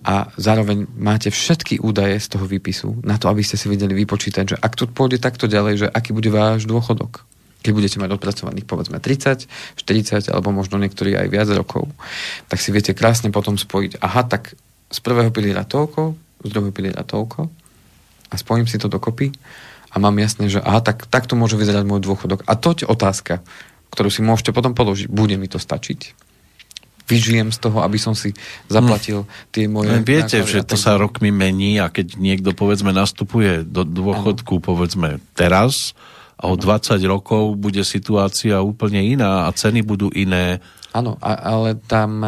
a zároveň máte všetky údaje z toho výpisu na to, aby ste si vedeli vypočítať, že ak to pôjde takto ďalej, že aký bude váš dôchodok. Keď budete mať odpracovaných povedzme 30, 40 alebo možno niektorí aj viac rokov, tak si viete krásne potom spojiť, aha, tak z prvého piliera toľko, z druhého piliera toľko a spojím si to dokopy a mám jasné, že aha, tak, takto môže vyzerať môj dôchodok. A to otázka, ktorú si môžete potom položiť. Bude mi to stačiť? Vyžijem z toho, aby som si zaplatil hm. tie moje... No, viete, že to sa rokmi mení a keď niekto povedzme nastupuje do dôchodku povedzme teraz a o 20 rokov bude situácia úplne iná a ceny budú iné. Áno, ale tam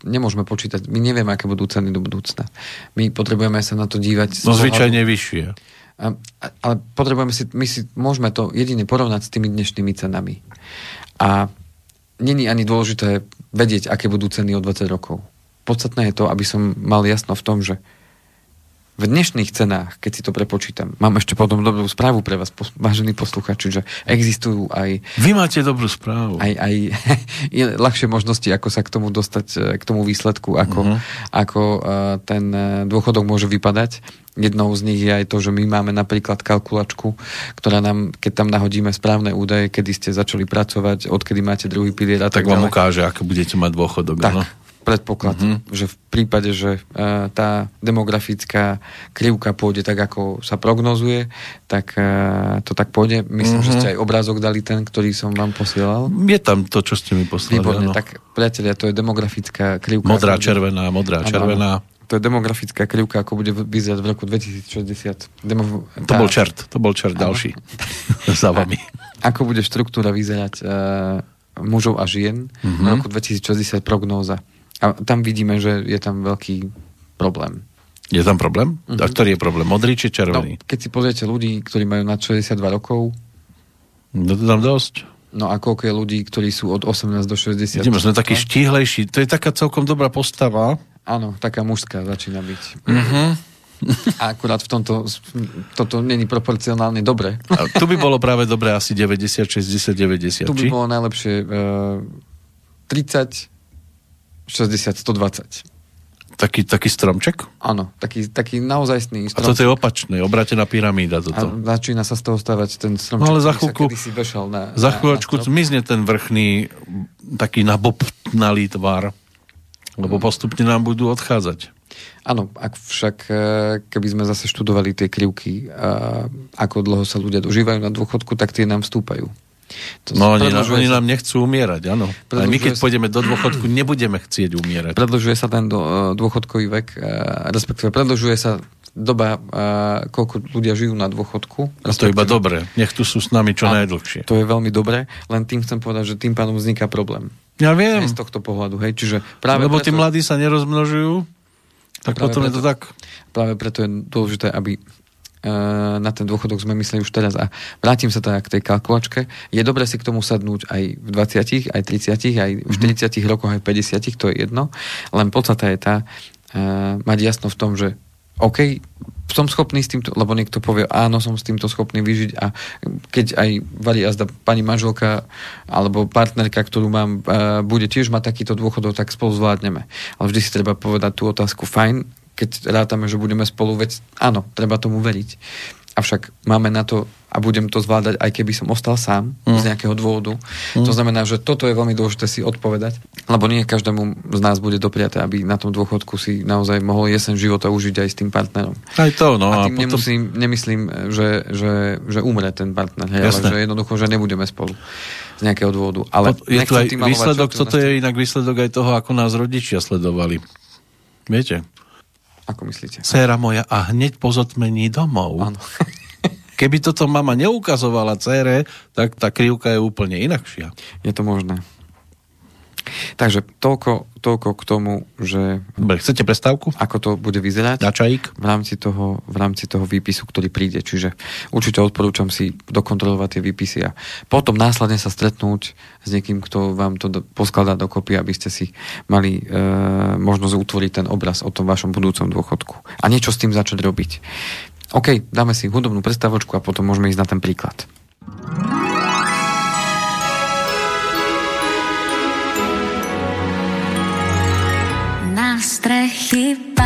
nemôžeme počítať, my nevieme, aké budú ceny do budúcna. My potrebujeme sa na to dívať... No zvyčajne vyššie. A, ale potrebujeme si, my si môžeme to jedine porovnať s tými dnešnými cenami. A není ani dôležité vedieť, aké budú ceny o 20 rokov. Podstatné je to, aby som mal jasno v tom, že v dnešných cenách, keď si to prepočítam, mám ešte potom dobrú správu pre vás, vážení posluchači, že existujú aj... Vy máte dobrú správu. Aj, aj je ľahšie možnosti, ako sa k tomu dostať, e, k tomu výsledku, ako, uh-huh. ako uh, ten e, dôchodok môže vypadať. Jednou z nich je aj to, že my máme napríklad kalkulačku, ktorá nám, keď tam nahodíme správne údaje, kedy ste začali pracovať, odkedy máte druhý pilier a tak, tak vám ďalej. ukáže, ako budete mať dôchodok. Tak, no? predpoklad, mm-hmm. že v prípade, že uh, tá demografická krivka pôjde tak, ako sa prognozuje, tak uh, to tak pôjde. Myslím, mm-hmm. že ste aj obrázok dali ten, ktorý som vám posielal. Je tam to, čo ste mi poslali. Výborne, tak priatelia, to je demografická krivka. Modrá, červená, modrá, červená. Ano, to je demografická krivka, ako bude vyzerať v roku 2060. Demo, tá... To bol čert, to bol čert ano. ďalší za vami. A, ako bude štruktúra vyzerať uh, mužov a žien mm-hmm. v roku 2060 prognóza. A tam vidíme, že je tam veľký problém. Je tam problém? Uh-huh. A ktorý je problém? Modrý či červený? No, keď si pozriete ľudí, ktorí majú nad 62 rokov... No to tam dosť. No a koľko je ľudí, ktorí sú od 18 do 60? Vidíme, sme takí štíhlejší. To je taká celkom dobrá postava. Áno, taká mužská začína byť. Uh-huh. A akurát v tomto, toto není proporcionálne dobre. A tu by bolo práve dobre asi 90, 60, 90, Tu by či? bolo najlepšie uh, 30, 60, 120. Taký, taký stromček? Áno, taký, taký naozajstný stromček. A toto je opačné, obratená pyramída toto. A začína sa z toho stavať ten stromček, no ale za chvíľku, na, za chvíľočku na, na zmizne ten vrchný taký nabobtnalý tvar, lebo hmm. postupne nám budú odchádzať. Áno, ak však e, keby sme zase študovali tie krivky, ako dlho sa ľudia dožívajú na dôchodku, tak tie nám vstúpajú. To no oni, nám, oni nám nechcú umierať, áno. Ale my keď sa... pôjdeme do dôchodku, nebudeme chcieť umierať. Predlžuje sa ten uh, dôchodkový vek, respektíve predlžuje sa doba, koľko ľudia žijú na dôchodku. A to je iba dobre. Nech tu sú s nami čo najdlhšie. To je veľmi dobré, len tým chcem povedať, že tým pádom vzniká problém. Ja viem. Aj z tohto pohľadu, hej. Čiže práve Lebo preto... tí mladí sa nerozmnožujú, tak potom preto, je to tak. Práve preto je dôležité, aby na ten dôchodok sme mysleli už teraz a vrátim sa teda k tej kalkulačke. Je dobre si k tomu sadnúť aj v 20, aj 30, aj v 40 mm-hmm. rokoch, aj v 50, to je jedno. Len podstata je tá, uh, mať jasno v tom, že OK, som schopný s týmto, lebo niekto povie, áno, som s týmto schopný vyžiť a keď aj varí azda pani manželka alebo partnerka, ktorú mám, uh, bude tiež mať takýto dôchodok, tak spolu zvládneme. Ale vždy si treba povedať tú otázku, fajn, keď rátame, že budeme spolu, veď áno, treba tomu veriť. Avšak máme na to a budem to zvládať, aj keby som ostal sám mm. z nejakého dôvodu. Mm. To znamená, že toto je veľmi dôležité si odpovedať, lebo nie každému z nás bude dopriaté, aby na tom dôchodku si naozaj mohol jesen života užiť aj s tým partnerom. Aj to, no. A tým a potom... nemusím, nemyslím, že, že, že umre ten partner, hej, ale že jednoducho, že nebudeme spolu z nejakého dôvodu. Ale je tu aj výsledok, toto je inak výsledok aj toho, ako nás rodičia sledovali. Viete? Ako myslíte? Céra moja a hneď po zotmení domov. Áno. Keby toto mama neukazovala cére, tak tá krivka je úplne inakšia. Je to možné. Takže toľko, toľko k tomu, že... Dobre, chcete prestávku? Ako to bude vyzerať? Na čajík? V rámci, toho, v rámci toho výpisu, ktorý príde. Čiže určite odporúčam si dokontrolovať tie výpisy a potom následne sa stretnúť s niekým, kto vám to do, poskladá dokopy, aby ste si mali e, možnosť utvoriť ten obraz o tom vašom budúcom dôchodku. A niečo s tým začať robiť. OK, dáme si hudobnú prestávočku a potom môžeme ísť na ten príklad.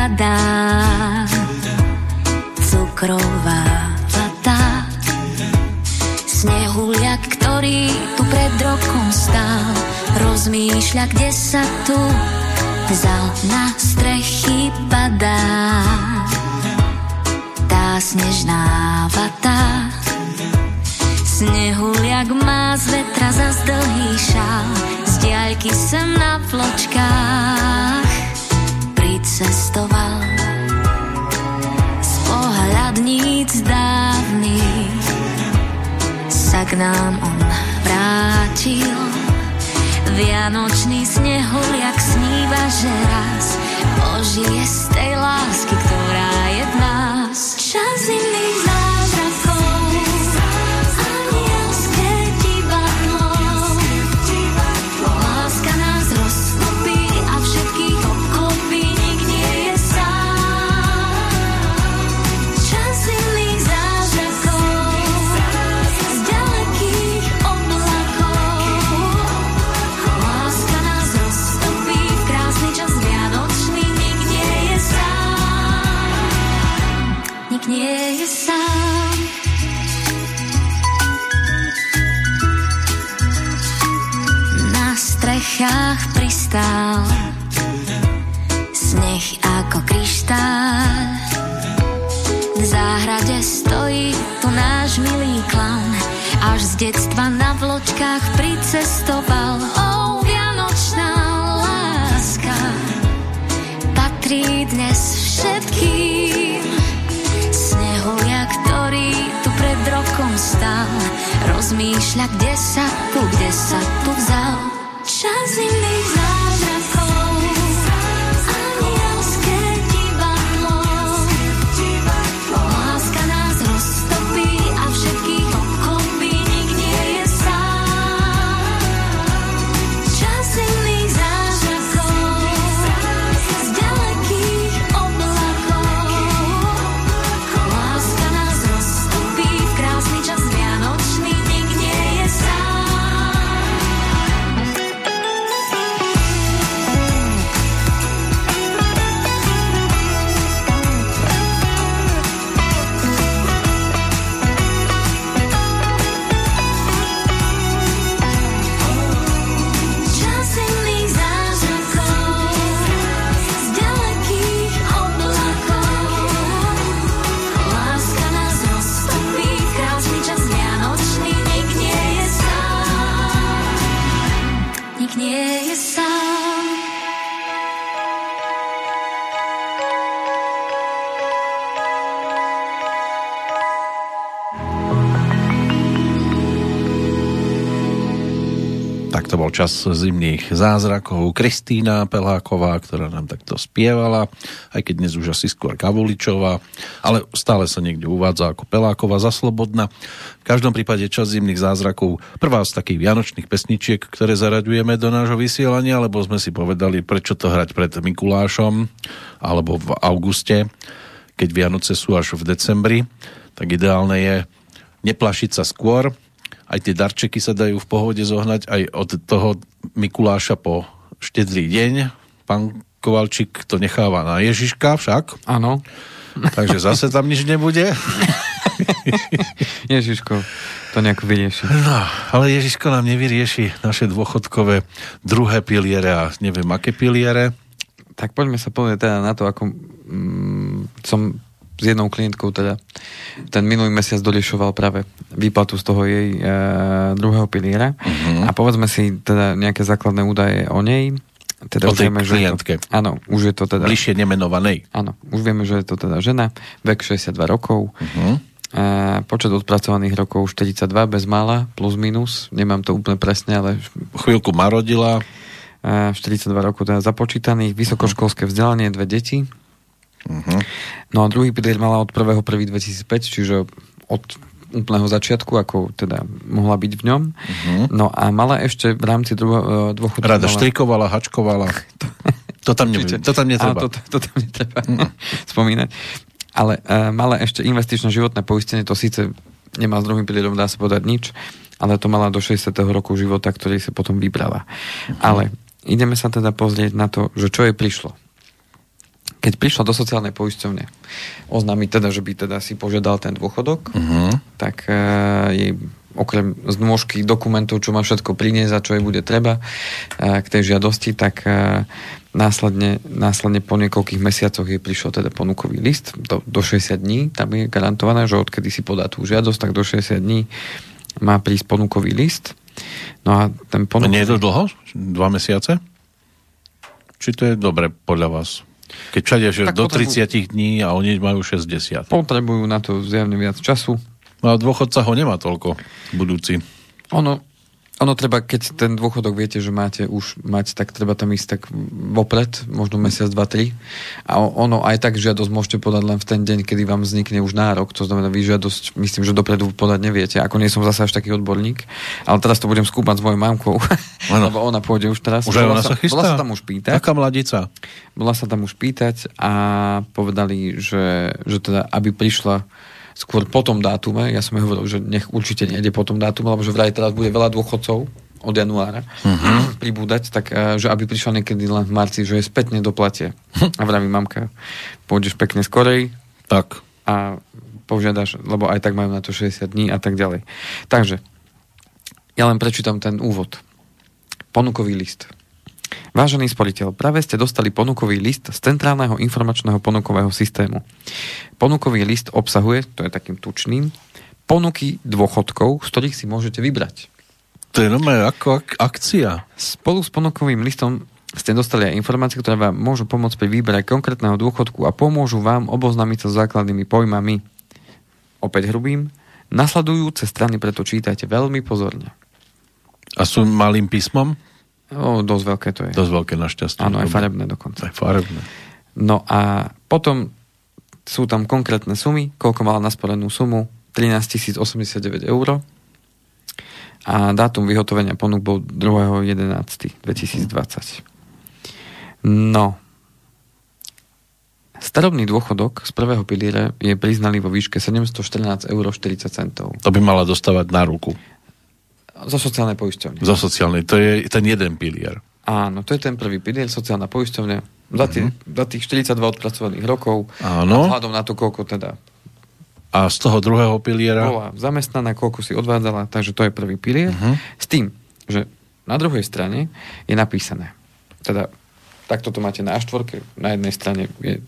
Padá cukrová vata. Snehuliak, ktorý tu pred rokom stál, rozmýšľa, kde sa tu vzal na strechy padá. Tá snežná vata, Snehuliak má z vetra za dlhý šál, z diaľky sem na vločkách pricestoval. Z pohľadníc dávnych sa k nám on vrátil. Vianočný snehuliak sníva, že raz ožije z tej lásky, ktorá je v nás. Čas iných pristál Sneh ako kryštál. V záhrade stojí tu náš milý klan. Až z detstva na vločkách pricestoval. O, vianočná láska Patrí dnes všetkým. Snehulia, ktorý tu pred rokom stál. Rozmýšľa, kde sa tu, kde sa tu vzal. Chasing these čas zimných zázrakov. Kristýna Peláková, ktorá nám takto spievala, aj keď dnes už asi skôr Kavuličová, ale stále sa niekde uvádza ako Peláková za Slobodna. V každom prípade čas zimných zázrakov, prvá z takých vianočných pesničiek, ktoré zaraďujeme do nášho vysielania, lebo sme si povedali, prečo to hrať pred Mikulášom alebo v auguste, keď Vianoce sú až v decembri, tak ideálne je neplašiť sa skôr, aj tie darčeky sa dajú v pohode zohnať aj od toho Mikuláša po štedrý deň. Pán Kovalčík to necháva na Ježiška však. Áno. Takže zase tam nič nebude. Ježiško to nejako vyrieši. No, ale Ježiško nám nevyrieši naše dôchodkové druhé piliere a neviem aké piliere. Tak poďme sa povedať teda na to, ako mm, som s jednou klientkou teda ten minulý mesiac doliešoval práve výplatu z toho jej e, druhého piliera uh-huh. a povedzme si teda nejaké základné údaje o nej. Teda o tej vieme, klientke. Že to, áno, už je to teda... Bližšie nemenovanej. Áno, už vieme, že je to teda žena, vek 62 rokov, uh-huh. e, počet odpracovaných rokov 42 bez mála, plus minus, nemám to úplne presne, ale... Chvíľku ma rodila. E, 42 rokov teda započítaných, vysokoškolské vzdelanie, dve deti, Uh-huh. No a druhý pilier mala od 1.1.2005, čiže od úplného začiatku, ako teda mohla byť v ňom. Uh-huh. No a mala ešte v rámci druho, e, dôchodku... Rada mala... štrikovala, hačkovala. to, tam nebudem, to tam netreba. to, to, to tam netreba uh-huh. spomínať. Ale uh, mala ešte investičné životné poistenie, to síce nemá s druhým pilierom, dá sa povedať nič, ale to mala do 60. roku života, ktorý sa potom vybrala. Uh-huh. Ale ideme sa teda pozrieť na to, že čo jej prišlo keď prišla do sociálnej poisťovne oznámiť teda, že by teda si požiadal ten dôchodok, uh-huh. tak uh, jej okrem znôžky dokumentov, čo má všetko priniesť a čo jej bude treba uh, k tej žiadosti, tak uh, následne, následne po niekoľkých mesiacoch jej prišiel teda ponukový list do, do 60 dní, tam je garantované, že odkedy si podá tú žiadosť, tak do 60 dní má prísť ponukový list. No a ten ponukový... Nie je to dlho? Dva mesiace? Či to je dobre podľa vás? Keď všade, že do potrebujú, 30 dní a oni majú 60. Potrebujú na to zjavne viac času. No a dôchodca ho nemá toľko budúci. Ono, ono treba, keď ten dôchodok viete, že máte už mať, tak treba tam ísť tak vopred, možno mesiac, dva, tri. A ono aj tak žiadosť môžete podať len v ten deň, kedy vám vznikne už nárok. To znamená, vy žiadosť, myslím, že dopredu podať neviete. Ako nie som zase až taký odborník, ale teraz to budem skúpať s mojou mamkou, lebo ona pôjde už teraz. Už ona sa chystá? Bola sa tam už pýtať. Taká mladica. Bola sa tam už pýtať a povedali, že, že teda, aby prišla skôr po tom dátume, ja som hovoril, že nech určite nejde po tom dátume, lebo že vraj teraz bude veľa dôchodcov od januára uh-huh. pribúdať, tak eh, že aby prišla niekedy len v marci, že je spätne doplatie. A vraví mamka, pôjdeš pekne skorej tak. a požiadaš, lebo aj tak majú na to 60 dní a tak ďalej. Takže, ja len prečítam ten úvod. Ponukový list. Vážený sporiteľ, práve ste dostali ponukový list z Centrálneho informačného ponukového systému. Ponukový list obsahuje, to je takým tučným, ponuky dôchodkov, z ktorých si môžete vybrať. To je normálne ako ak- akcia. Spolu s ponukovým listom ste dostali aj informácie, ktoré vám môžu pomôcť pri výbere konkrétneho dôchodku a pomôžu vám oboznámiť sa s základnými pojmami. Opäť hrubým. Nasledujúce strany preto čítajte veľmi pozorne. A sú malým písmom? O, dosť veľké to je. Dosť veľké našťastie. Áno, aj farebné dokonca. Aj farebné. No a potom sú tam konkrétne sumy, koľko mala nasporenú sumu, 13 089 eur. A dátum vyhotovenia ponúk bol 2.11.2020. No. Starobný dôchodok z prvého piliera je priznaný vo výške 714,40 eur. To by mala dostávať na ruku. Zo sociálnej poisťovne. Zo sociálnej, to je ten jeden pilier. Áno, to je ten prvý pilier, sociálna poisťovňa. Za, tie, uh-huh. za tých 42 odpracovaných rokov. Áno. Vzhľadom na to, koľko teda a z toho druhého piliera? bola zamestnaná, koľko si odvádzala, takže to je prvý pilier. Uh-huh. S tým, že na druhej strane je napísané, teda takto to máte na A4, na jednej strane je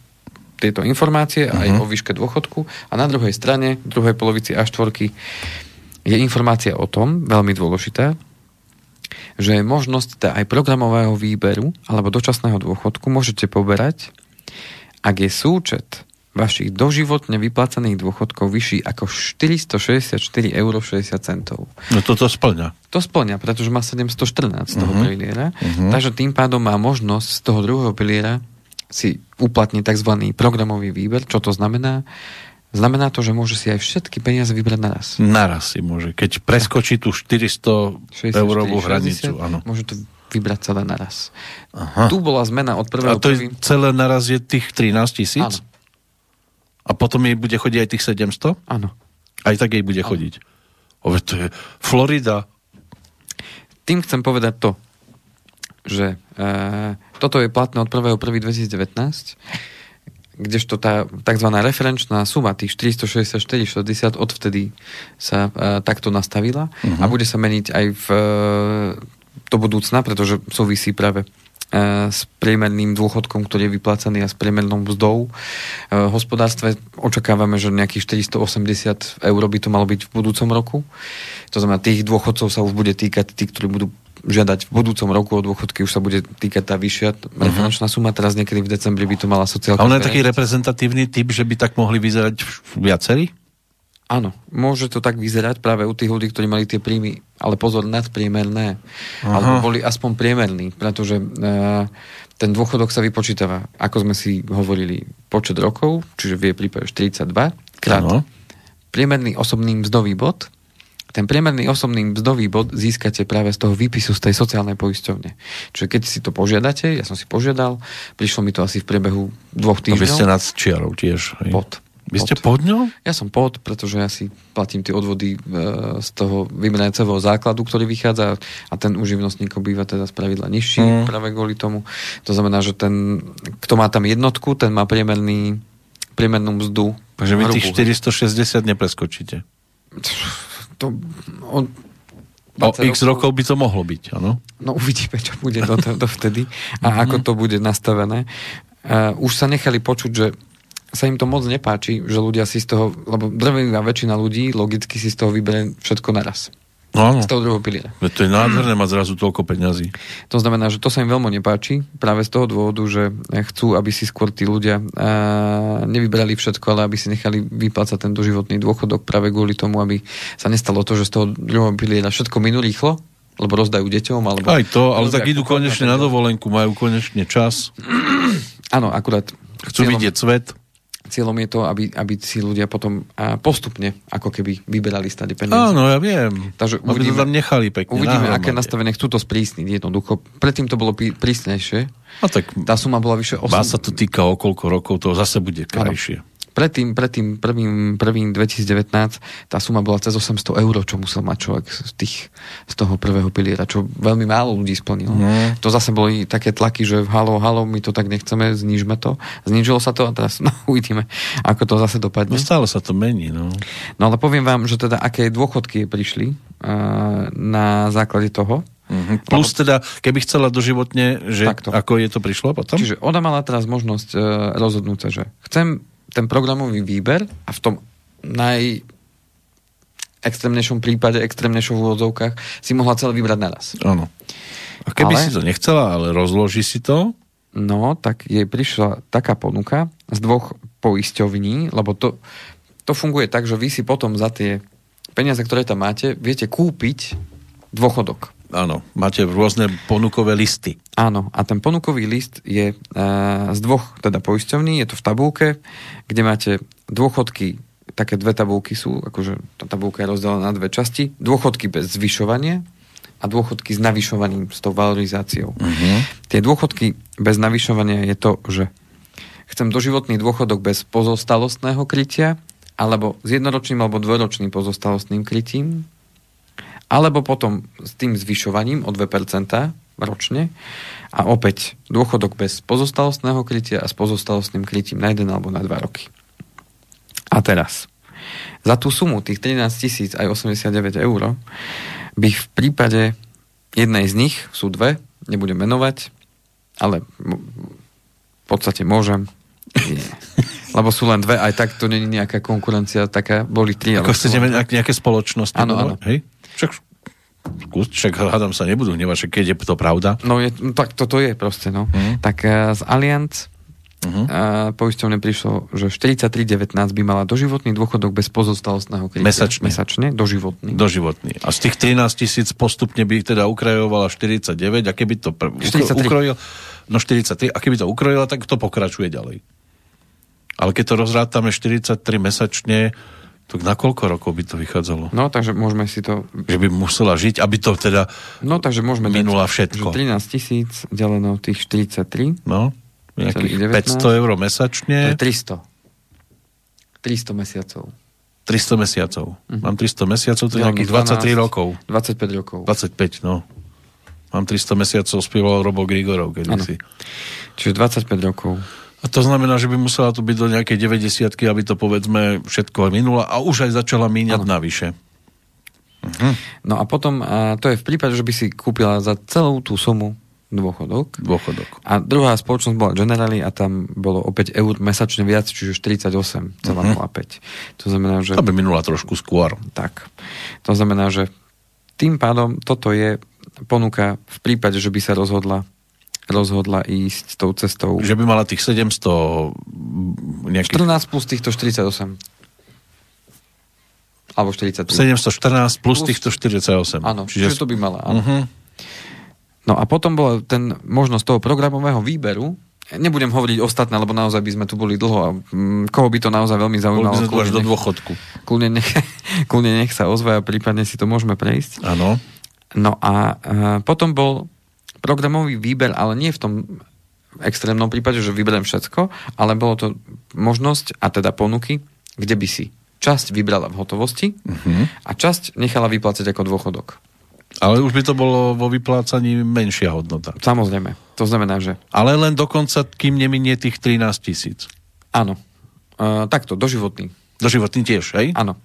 tieto informácie uh-huh. aj o výške dôchodku a na druhej strane, druhej polovici A4 je informácia o tom, veľmi dôležitá, že možnosť teda aj programového výberu alebo dočasného dôchodku môžete poberať, ak je súčet vašich doživotne vyplácaných dôchodkov vyšší ako 464,60 eur. No toto splňa. To splňa, pretože má 714 z toho uh-huh. piliera. Uh-huh. Takže tým pádom má možnosť z toho druhého piliera si uplatniť tzv. programový výber. Čo to znamená? Znamená to, že môže si aj všetky peniaze vybrať naraz. Naraz si môže. Keď preskočí tú 400 eurovú hranicu. Áno. Môže to vybrať celé naraz. Aha. Tu bola zmena od prvého... A to je celé naraz je tých 13 tisíc? A potom jej bude chodiť aj tých 700? Áno. Aj tak jej bude Áno. chodiť. Ove, to je Florida. Tým chcem povedať to, že e, toto je platné od 1.1.2019, kdežto tá tzv. referenčná suma tých 464,60 odvtedy sa e, takto nastavila uh-huh. a bude sa meniť aj v, e, do budúcna, pretože súvisí práve E, s priemerným dôchodkom, ktorý je vyplácaný a s priemernou mzdou. E, v hospodárstve očakávame, že nejakých 480 eur by to malo byť v budúcom roku. To znamená, tých dôchodcov sa už bude týkať, tí, ktorí budú žiadať v budúcom roku o dôchodky, už sa bude týkať tá vyššia uh-huh. suma. Teraz niekedy v decembri by to mala sociálka. A on je taký reprezentatívny typ, že by tak mohli vyzerať viacerí? Áno, môže to tak vyzerať práve u tých ľudí, ktorí mali tie príjmy, ale pozor, nadpriemerné. Aha. Alebo boli aspoň priemerní, pretože e, ten dôchodok sa vypočítava, ako sme si hovorili, počet rokov, čiže vie prípade 42, krát ano. priemerný osobný mzdový bod. Ten priemerný osobný mzdový bod získate práve z toho výpisu z tej sociálnej poisťovne. Čiže keď si to požiadate, ja som si požiadal, prišlo mi to asi v priebehu dvoch týždňov. Aby ste nad čiarou tiež. Bod Vy ste pod ňou? Ja som pod, pretože ja si platím tie odvody e, z toho vymenajúceho základu, ktorý vychádza a ten u živnostníkov býva teda spravidla nižší mm. práve kvôli tomu. To znamená, že ten, kto má tam jednotku, ten má priemerný, priemernú mzdu. Takže vy tých 460 nepreskočíte. To, on, O x rokov by to mohlo byť, áno? No uvidíme, čo bude do, do vtedy a mm-hmm. ako to bude nastavené. Uh, už sa nechali počuť, že sa im to moc nepáči, že ľudia si z toho, lebo drvivá väčšina ľudí logicky si z toho vyberie všetko naraz. No, áno. Z toho druhého piliera. To je nádherné mať zrazu toľko peňazí. To znamená, že to sa im veľmi nepáči, práve z toho dôvodu, že chcú, aby si skôr tí ľudia uh, nevyberali všetko, ale aby si nechali vyplácať ten doživotný dôchodok práve kvôli tomu, aby sa nestalo to, že z toho druhého piliera všetko minú rýchlo, lebo rozdajú deťom. Alebo Aj to, ale tak idú konečne na dovolenku, majú konečne čas. Áno, akurát. Chcú vidieť svet. Cieľom je to, aby, aby si ľudia potom a postupne ako keby vyberali stade peniaze. Áno, ja viem. Takže aby uvidíme, to tam nechali pekne. uvidíme aké nastavenie chcú to sprísniť jednoducho. Predtým to bolo prí- prísnejšie. No tak Tá suma bola vyše 8... vás sa to týka o koľko rokov, to zase bude krajšie. Predtým, predtým prvým, prvým 2019 tá suma bola cez 800 eur, čo musel mať človek z, tých, z toho prvého piliera, čo veľmi málo ľudí splnilo. No. To zase boli také tlaky, že halo, halo, my to tak nechceme, znížme to. Znížilo sa to a teraz no, uvidíme, ako to zase No dopadne. stále sa to mení, no. No ale poviem vám, že teda aké dôchodky prišli uh, na základe toho. Mhm. Plus teda, keby chcela doživotne, že Takto. ako je to prišlo potom? Čiže ona mala teraz možnosť uh, rozhodnúť sa, že chcem ten programový výber a v tom naj extrémnejšom prípade, extrémnejšom v úvodzovkách, si mohla celé vybrať naraz. Áno. A keby Ale- si to nechcela, ale rozloží si to, No, tak jej prišla taká ponuka z dvoch poisťovní, lebo to, to funguje tak, že vy si potom za tie peniaze, ktoré tam máte, viete kúpiť dôchodok. Áno, máte rôzne ponukové listy. Áno, a ten ponukový list je e, z dvoch teda poisťovní, je to v tabulke, kde máte dôchodky, také dve tabulky sú, akože tá tabulka je rozdelená na dve časti, dôchodky bez zvyšovania a dôchodky s navyšovaním, s tou valorizáciou. Uh-huh. Tie dôchodky bez navyšovania je to, že chcem doživotný dôchodok bez pozostalostného krytia, alebo s jednoročným alebo dvojročným pozostalostným krytím, alebo potom s tým zvyšovaním o 2% ročne a opäť dôchodok bez pozostalostného krytia a s pozostalostným krytím na 1 alebo na 2 roky. A teraz, za tú sumu tých 13 tisíc aj 89 eur by v prípade jednej z nich, sú dve, nebudem menovať, ale v podstate môžem. Lebo sú len dve, aj tak to není nejaká konkurencia, taká, boli tri. Ako chcete mať nejaké spoločnosti? Áno, budovať? áno. Hej? Však, skús, však hádam sa nebudú hnevať, keď je to pravda. No, je, no tak toto je proste, no. Mhm. Tak uh, z Allianz Mhm. uh, poisťovne prišlo, že 43,19 by mala doživotný dôchodok bez pozostalostného krytia. Mesačne. Mesačne, doživotný. Doživotný. A z tých 13 tisíc postupne by teda ukrajovala 49 a keby to pr- ukro- 43. ukrojil, no 43, a keby to ukrojila, tak to pokračuje ďalej. Ale keď to rozrátame 43 mesačne, tak na koľko rokov by to vychádzalo? No, takže môžeme si to... Že by musela žiť, aby to teda, No, takže môžeme Minula dať, všetko. Že 13 tisíc deleno tých 43, no, nejakých 19. 500 eur to je mesačne, 300. 300 mesiacov. 300 mesiacov. Mám 300 mesiacov, to je Deleno nejakých 23 12, rokov. 25 rokov. 25, no. Mám 300 mesiacov, spieval Robo Grigorov kedysi. Čiže 25 rokov. A to znamená, že by musela tu byť do nejakej 90 aby to povedzme všetko minula a už aj začala míňať Áno. navyše. No a potom, a to je v prípade, že by si kúpila za celú tú sumu dôchodok. Dôchodok. A druhá spoločnosť bola Generali a tam bolo o 5 eur mesačne viac, čiže 48,05. To znamená, že... To by minula trošku skôr. Tak. To znamená, že tým pádom toto je ponuka v prípade, že by sa rozhodla rozhodla ísť tou cestou. Že by mala tých 700 mm, nejakých... 14 plus týchto 48. Alebo 43. 714 plus, Plus- týchto 48. Áno, čiže, čiže to by mala. Áno. Uh-huh. No a potom bola ten možnosť toho programového výberu. Nebudem hovoriť ostatné, lebo naozaj by sme tu boli dlho a mm, koho by to naozaj veľmi zaujímalo. by sme kľudne do nech- dôchodku. Kľudne nech, kľudne nech sa ozve a prípadne si to môžeme prejsť. Áno. No a uh, potom bol programový výber, ale nie v tom extrémnom prípade, že vyberiem všetko, ale bolo to možnosť, a teda ponuky, kde by si časť vybrala v hotovosti a časť nechala vyplácať ako dôchodok. Ale už by to bolo vo vyplácaní menšia hodnota. Samozrejme. To znamená, že Ale len dokonca, kým neminie tých 13 tisíc. áno. Uh, takto, doživotný. Doživotný tiež, hej? Áno.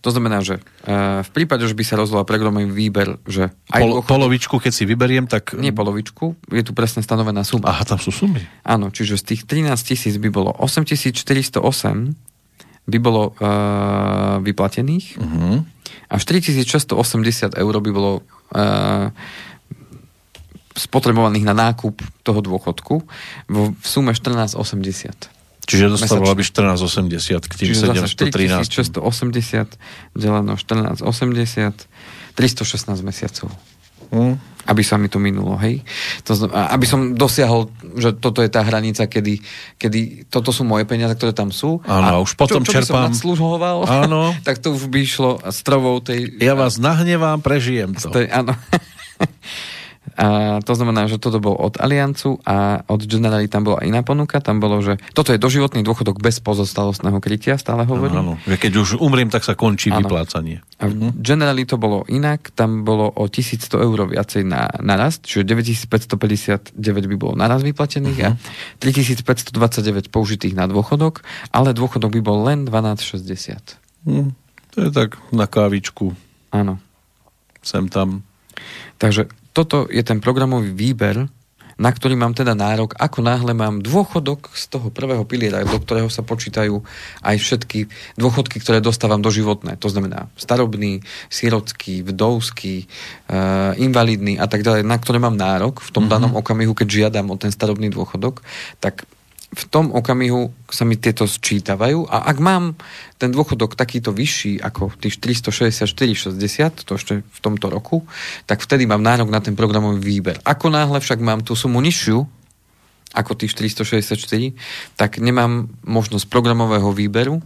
To znamená, že uh, v prípade, že by sa rozhodla programový výber, že aj Pol, dôchodok, polovičku, keď si vyberiem, tak... nie polovičku, je tu presne stanovená suma. Aha, tam sú sumy. Áno, čiže z tých 13 tisíc by bolo 8408 by bolo uh, vyplatených Uh-huh. a 4680 eur by bolo uh, spotrebovaných na nákup toho dôchodku vo, v sume 1480. Čiže dostávala by 14,80 k tým Čiže zase 713. 4680 deleno 1480 316 mesiacov. Hm. Aby sa mi to minulo, hej? To aby som dosiahol, že toto je tá hranica, kedy, kedy toto sú moje peniaze, ktoré tam sú. Áno, a už potom čo, čo by čerpám- nadsluhoval, Áno. tak to už by išlo strovou tej... Ja vás nahnevám, prežijem to. áno. A to znamená, že toto bolo od Aliancu a od Generali tam bola iná ponuka. Tam bolo, že toto je doživotný dôchodok bez pozostalostného krytia, stále hovorím. Áno, že keď už umriem, tak sa končí Áno. vyplácanie. A v Generali to bolo inak, tam bolo o 1100 eur viacej na, narast, čiže 9559 by bolo naraz vyplatených uh-huh. a 3529 použitých na dôchodok, ale dôchodok by bol len 1260. Hm. To je tak na kávičku, Áno. sem tam. Takže toto je ten programový výber, na ktorý mám teda nárok, ako náhle mám dôchodok z toho prvého piliera, do ktorého sa počítajú aj všetky dôchodky, ktoré dostávam do životné. To znamená starobný, sirotský, vdovský, uh, invalidný a tak ďalej, na ktoré mám nárok v tom mm-hmm. danom okamihu, keď žiadam o ten starobný dôchodok, tak v tom okamihu sa mi tieto sčítavajú a ak mám ten dôchodok takýto vyšší ako tých 464,60, to ešte v tomto roku, tak vtedy mám nárok na ten programový výber. Ako náhle však mám tú sumu nižšiu ako tých 464, tak nemám možnosť programového výberu,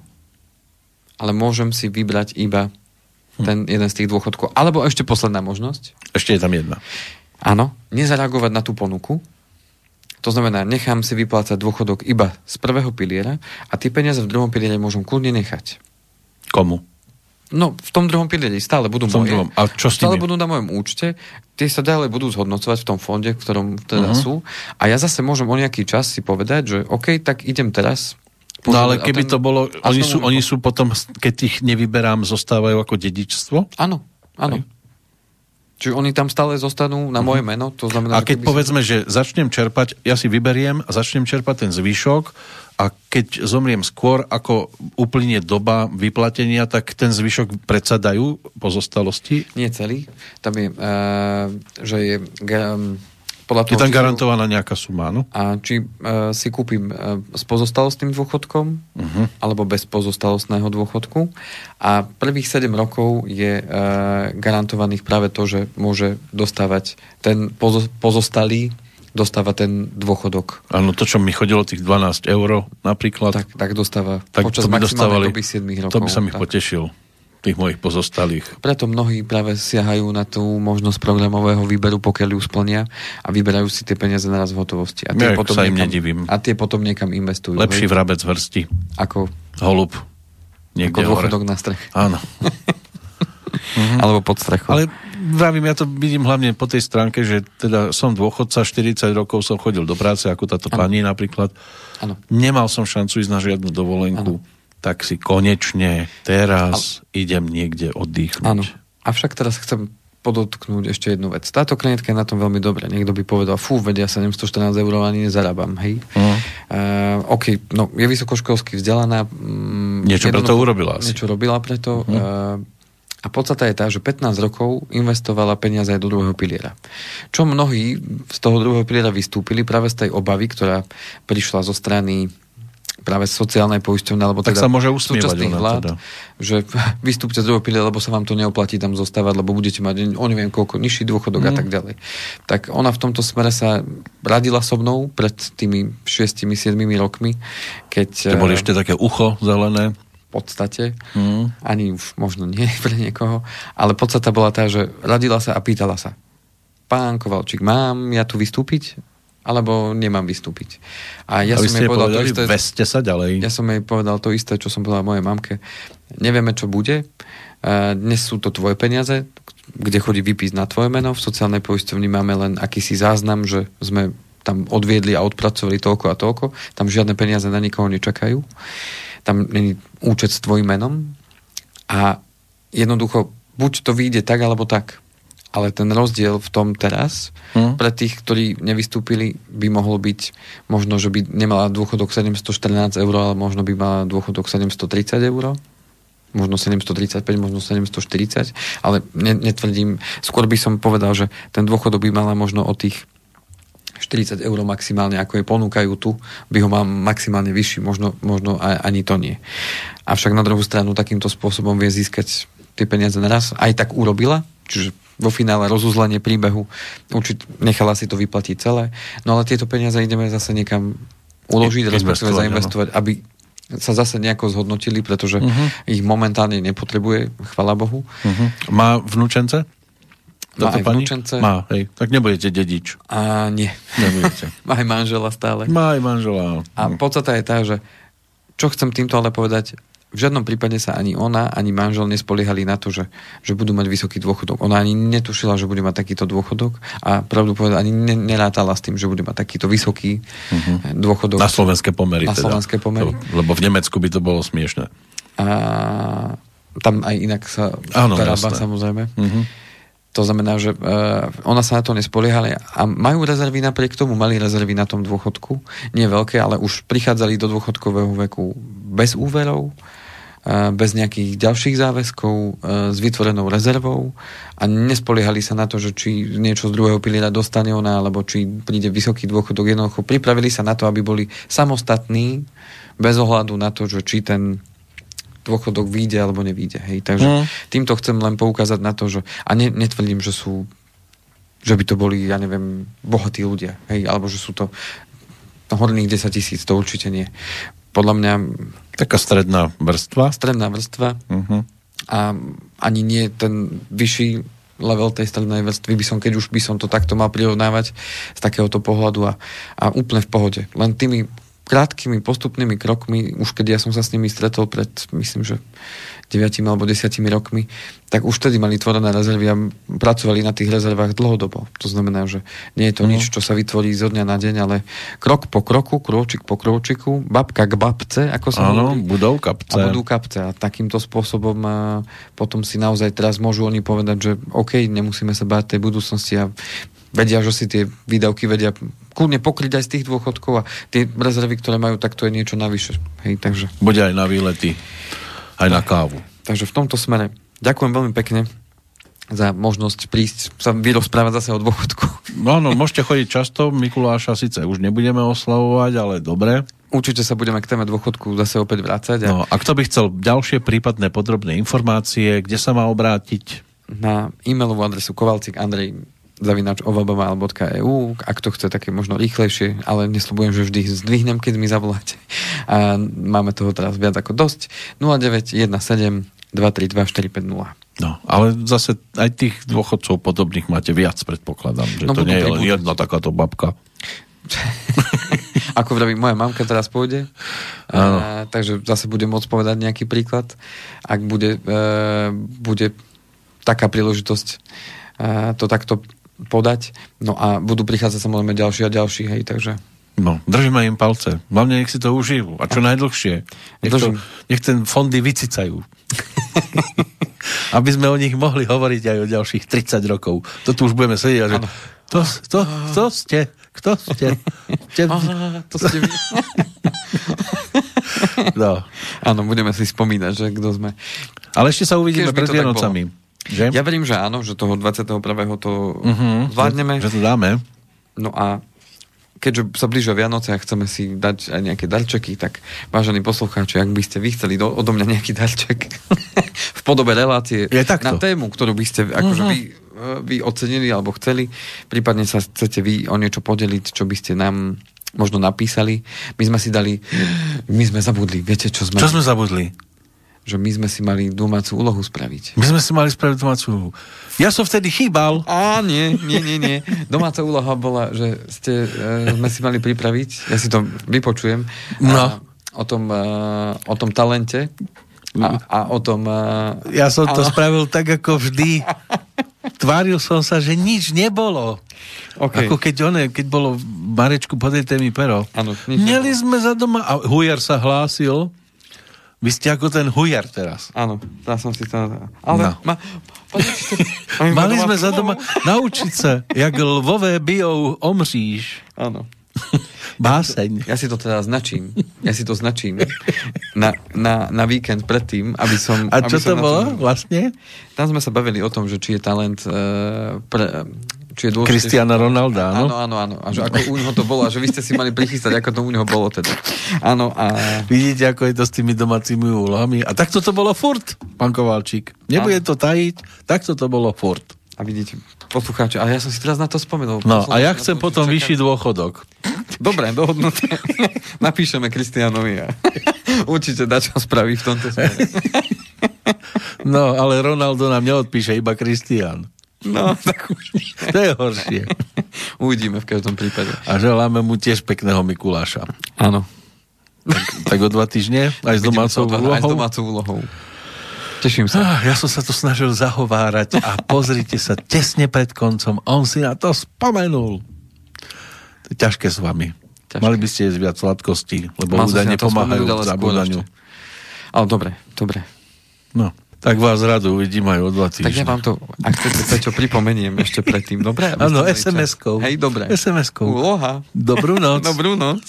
ale môžem si vybrať iba ten jeden z tých dôchodkov. Alebo ešte posledná možnosť, Ešte je tam jedna. Áno, nezareagovať na tú ponuku. To znamená, nechám si vyplácať dôchodok iba z prvého piliera a tie peniaze v druhom piliere môžem kľudne nechať. Komu? No, v tom druhom pilieri stále budú V tom moje. druhom. A čo s stále tými? budú na mojom účte. Tie sa ďalej budú zhodnocovať v tom fonde, v ktorom teda uh-huh. sú. A ja zase môžem o nejaký čas si povedať, že OK, tak idem teraz. No ale keby ten- to bolo, oni sú, oni sú potom, keď ich nevyberám, zostávajú ako dedičstvo? Áno, áno. Hej. Čiže oni tam stále zostanú na moje meno. To znamená, A keď keby som- povedzme, že začnem čerpať, ja si vyberiem a začnem čerpať ten zvyšok a keď zomriem skôr, ako uplynie doba vyplatenia, tak ten zvyšok predsa dajú pozostalosti? Nie celý. Tam je, uh, že je um, podľa Je toho, tam či sú- garantovaná nejaká suma, no? A či uh, si kúpim uh, s pozostalostným dôchodkom uh-huh. alebo bez pozostalostného dôchodku. A prvých 7 rokov je uh, garantovaných práve to, že môže dostávať ten pozo- pozostalý dostáva ten dôchodok. Áno, to, čo mi chodilo, tých 12 eur napríklad, Tak, tak dostáva tak počas to by maximálnej doby 7 rokov. to by sa tak. potešil, tých mojich pozostalých. Preto mnohí práve siahajú na tú možnosť programového výberu, pokiaľ ju splnia a vyberajú si tie peniaze naraz v hotovosti. A Ja sa im nedivím. A tie potom niekam investujú. Lepší hej? vrabec vrsti, Ako, holub, ako niekde hore. dôchodok na streche. Áno. Mm-hmm. Alebo pod strechou. Ale vravím, ja to vidím hlavne po tej stránke, že teda som dôchodca, 40 rokov som chodil do práce, ako táto Áno. pani napríklad. Áno. Nemal som šancu ísť na žiadnu dovolenku, tak si konečne teraz idem niekde oddychnúť. Áno. Avšak teraz chcem podotknúť ešte jednu vec. Táto klientka je na tom veľmi dobre. Niekto by povedal, fú, vedia 714 eur ani nezarábam, hej. Mhm. Uh, OK, no, je vysokoškolsky vzdelaná. Mm, Niečo preto jednoducho- urobila asi. Niečo robila preto. Mhm. Uh, a podstata je tá, že 15 rokov investovala peniaze aj do druhého piliera. Čo mnohí z toho druhého piliera vystúpili práve z tej obavy, ktorá prišla zo strany práve sociálnej poisťovne, alebo Tak teda sa môže súčasných vlád, teda. že vystúpte z druhého piliera, lebo sa vám to neoplatí tam zostávať, lebo budete mať o neviem koľko nižší dôchodok Mhm. mm. a tak ďalej. Tak ona v tomto smere sa radila so mnou pred tými 6-7 rokmi, keď To boli eh, ešte také ucho zelené. v podstate, Mm. ani už možno nie pre niekoho, ale podstata bola tá, že radila sa a pýtala sa, pán Kovalčík, mám ja tu vystúpiť? Alebo nemám vystúpiť. A ja Aby som jej povedal to isté. veste sa ďalej. Ja som jej povedal to isté, čo som povedal mojej mamke. Nevieme, čo bude. Uh, dnes sú to tvoje peniaze, kde chodí vypísť na tvoje meno. V sociálnej poisťovni máme len akýsi záznam, že sme tam odviedli a odpracovali toľko a toľko. Tam žiadne peniaze na nikoho nečakajú. Tam není účet s tvojim menom. A jednoducho, buď to vyjde tak, alebo tak. Ale ten rozdiel v tom teraz, Hm. pre tých, ktorí nevystúpili, by mohol byť možno, že by nemala dôchodok 714 eur, ale možno by mala dôchodok 730 eur možno 735, možno 740, ale ne, netvrdím, skôr by som povedal, že ten dôchodok by mala možno o tých 40 eur maximálne, ako je ponúkajú tu, by ho mal maximálne vyšší, možno, možno aj, ani to nie. Avšak na druhú stranu takýmto spôsobom vie získať tie peniaze naraz. Aj tak urobila, čiže vo finále rozuzlenie príbehu určite nechala si to vyplatiť celé, no ale tieto peniaze ideme zase niekam uložiť, respektíve investovať, zainvestovať, aby sa zase nejako zhodnotili, pretože uh-huh. ich momentálne nepotrebuje, chvala Bohu. Uh-huh. Má vnúčence? Má aj pani? vnúčence. Má, hej. Tak nebudete dedič. A nie. Nebudete. Má aj manžela stále. Má aj manžela. A podstata je tá, že čo chcem týmto ale povedať, v žiadnom prípade sa ani ona, ani manžel nespoliehali na to, že, že budú mať vysoký dôchodok. Ona ani netušila, že bude mať takýto dôchodok a pravdu povedať, ani ne, nerátala s tým, že bude mať takýto vysoký uh-huh. dôchodok. Na slovenské pomery. Na teda. slovenské pomery. Lebo v Nemecku by to bolo smiešne. A tam aj inak sa Áno, zarába, samozrejme. Uh-huh. To znamená, že uh, ona sa na to nespoliehali a majú rezervy napriek tomu, mali rezervy na tom dôchodku, nie veľké, ale už prichádzali do dôchodkového veku bez úverov, uh, bez nejakých ďalších záväzkov, uh, s vytvorenou rezervou a nespoliehali sa na to, že či niečo z druhého piliera dostane ona, alebo či príde vysoký dôchodok. Jednoducho pripravili sa na to, aby boli samostatní, bez ohľadu na to, že či ten dôchodok vyjde alebo nevyjde. Hej. Takže Mm. týmto chcem len poukázať na to, že a ne, netvrdím, že sú že by to boli, ja neviem, bohatí ľudia, hej, alebo že sú to horných 10 tisíc, to určite nie. Podľa mňa Taká stredná vrstva. stredná vrstva Uh-huh. a ani nie ten vyšší level tej strednej vrstvy by som, keď už by som to takto mal prirovnávať z takéhoto pohľadu a, a úplne v pohode. Len tými krátkými postupnými krokmi, už keď ja som sa s nimi stretol pred, myslím, že 9 alebo 10 rokmi, tak už vtedy mali tvorené rezervy a pracovali na tých rezervách dlhodobo. To znamená, že nie je to Mhm. nič, čo sa vytvorí zo dňa na deň, ale krok po kroku, krôčik po krôčiku, babka k babce, ako sa Áno, hovorí. budou kapce. A budú kapce. A takýmto spôsobom a potom si naozaj teraz môžu oni povedať, že OK, nemusíme sa báť tej budúcnosti a vedia, že si tie výdavky vedia kľudne pokryť aj z tých dôchodkov a tie rezervy, ktoré majú, tak to je niečo navyše. Hej, takže, Bude aj na výlety. Aj na kávu. takže v tomto smere ďakujem veľmi pekne za možnosť prísť sa vyrozprávať zase o dôchodku. No áno, môžete chodiť často, Mikuláša síce už nebudeme oslavovať, ale dobre. Určite sa budeme k téme dôchodku zase opäť vrácať a No, a kto by chcel ďalšie prípadné podrobné informácie, kde sa má obrátiť? na e-mailovú adresu kovalcik Andrej zavinač ovabama.eu ak to chce také možno rýchlejšie, ale nesľubujem, že vždy zdvihnem, keď mi zavoláte. A máme toho teraz viac ako dosť. 0917 232 450. No, ale zase aj tých dôchodcov podobných máte viac, predpokladám, že No, to nie je len jedna takáto babka. Ako vraví, moja mamka teraz pôjde, a, takže zase budem môcť povedať nejaký príklad. Ak bude, e, bude taká príležitosť e, to takto podať, no a budú prichádzať samozrejme ďalší a ďalší, hej, takže No, držíme im palce. Hlavne nech si to užijú. A čo najdlhšie. Nech, to, nech ten fondy vycicajú. Aby sme o nich mohli hovoriť aj o ďalších 30 rokov. To tu už budeme sedieť a že... To, to, kto ste? Kto ste? ste... To ste vy. No. Áno, budeme si spomínať, že kto sme. Ale ešte sa uvidíme pred to Vianocami. Že? Ja verím, že áno, že toho 21. to Mhm, zvládneme. Že, to dáme. No a keďže sa blížia Vianoce a chceme si dať aj nejaké darčeky, tak vážení poslucháči, ak by ste vy chceli do, odo mňa nejaký darček v podobe relácie Je takto. na tému, ktorú by ste akože Mhm. vy, vy ocenili alebo chceli, prípadne sa chcete vy o niečo podeliť, čo by ste nám možno napísali. My sme si dali, my sme zabudli, viete čo sme? Čo sme zabudli? Že my sme si mali domácu úlohu spraviť. My sme si mali spraviť domácu úlohu. Ja som vtedy chýbal. Á, nie, nie, nie, nie. Domáca úloha bola, že ste, e, sme si mali pripraviť, ja si to vypočujem, No. a, o, tom, e, o tom talente a, a o tom... E, Ja som to spravil tak, ako vždy. Tváril som sa, že nič nebolo. OK. Ako keď, one, keď bolo Marečku podejte mi pero. Nič Mieli nebolo. sme za doma a Hujar sa hlásil. Vy ste ako ten Hujar teraz. Áno, dá som si to... Ale No. ma, Mali sme za doma naučiť sa, jak lvové bijou omříš. Áno. Báseň. Ja si to teda značím. Ja si to značím na, na, na víkend predtým, aby som... A aby čo som to bolo tom- vlastne? Tam sme sa bavili o tom, že či je talent uh, pre, či je dôležité... Cristiana Ronalda, Áno, áno? áno, áno. A že ako u neho to bolo, a že vy ste si mali prichystať, ako to u neho bolo teda. Áno, a... Vidíte, ako je to s tými domácimi úlohami. A takto to bolo furt, pán Kovalčík. Nebude to tajiť, takto to bolo furt. A vidíte, poslucháči, ale ja som si teraz na to spomenul. No a ja chcem potom vyšší dôchodok. Dobre, dohodnuté. Napíšeme Kristianovi a určite dačo spraví v tomto smere. No, ale Ronaldo nám neodpíše, iba Kristian. No, tak už To je horšie. uvidíme v každom prípade. A želáme mu tiež pekného Mikuláša. Áno. Tak o dva týždne, aj s domácou dva- Aj s úlohou. domácou úlohou. Teším sa. Ah, ja som sa to snažil zahovárať a pozrite sa, tesne pred koncom, on si na to spomenul. To je ťažké s vami. Ťažké. Mali by ste jesť viac sladkostí, lebo údajne pomáhajú k zabúdaniu. Ale dobre, dobre. No, tak vás radu uvidím aj o dva Tak ja týždne. vám to, ak chcete, Peťo, pripomeniem ešte predtým, dobre? Áno. SMS-kou. Hej, dobre. SMS-kou. Úloha. Dobrú noc. Dobrú noc.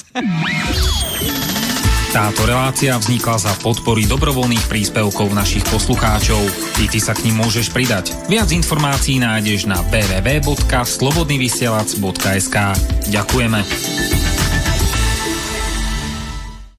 Táto relácia vznikla za podpory dobrovoľných príspevkov našich poslucháčov. I ty sa k ním môžeš pridať. Viac informácií nájdeš na www.slobodnyvysielac.sk Ďakujeme.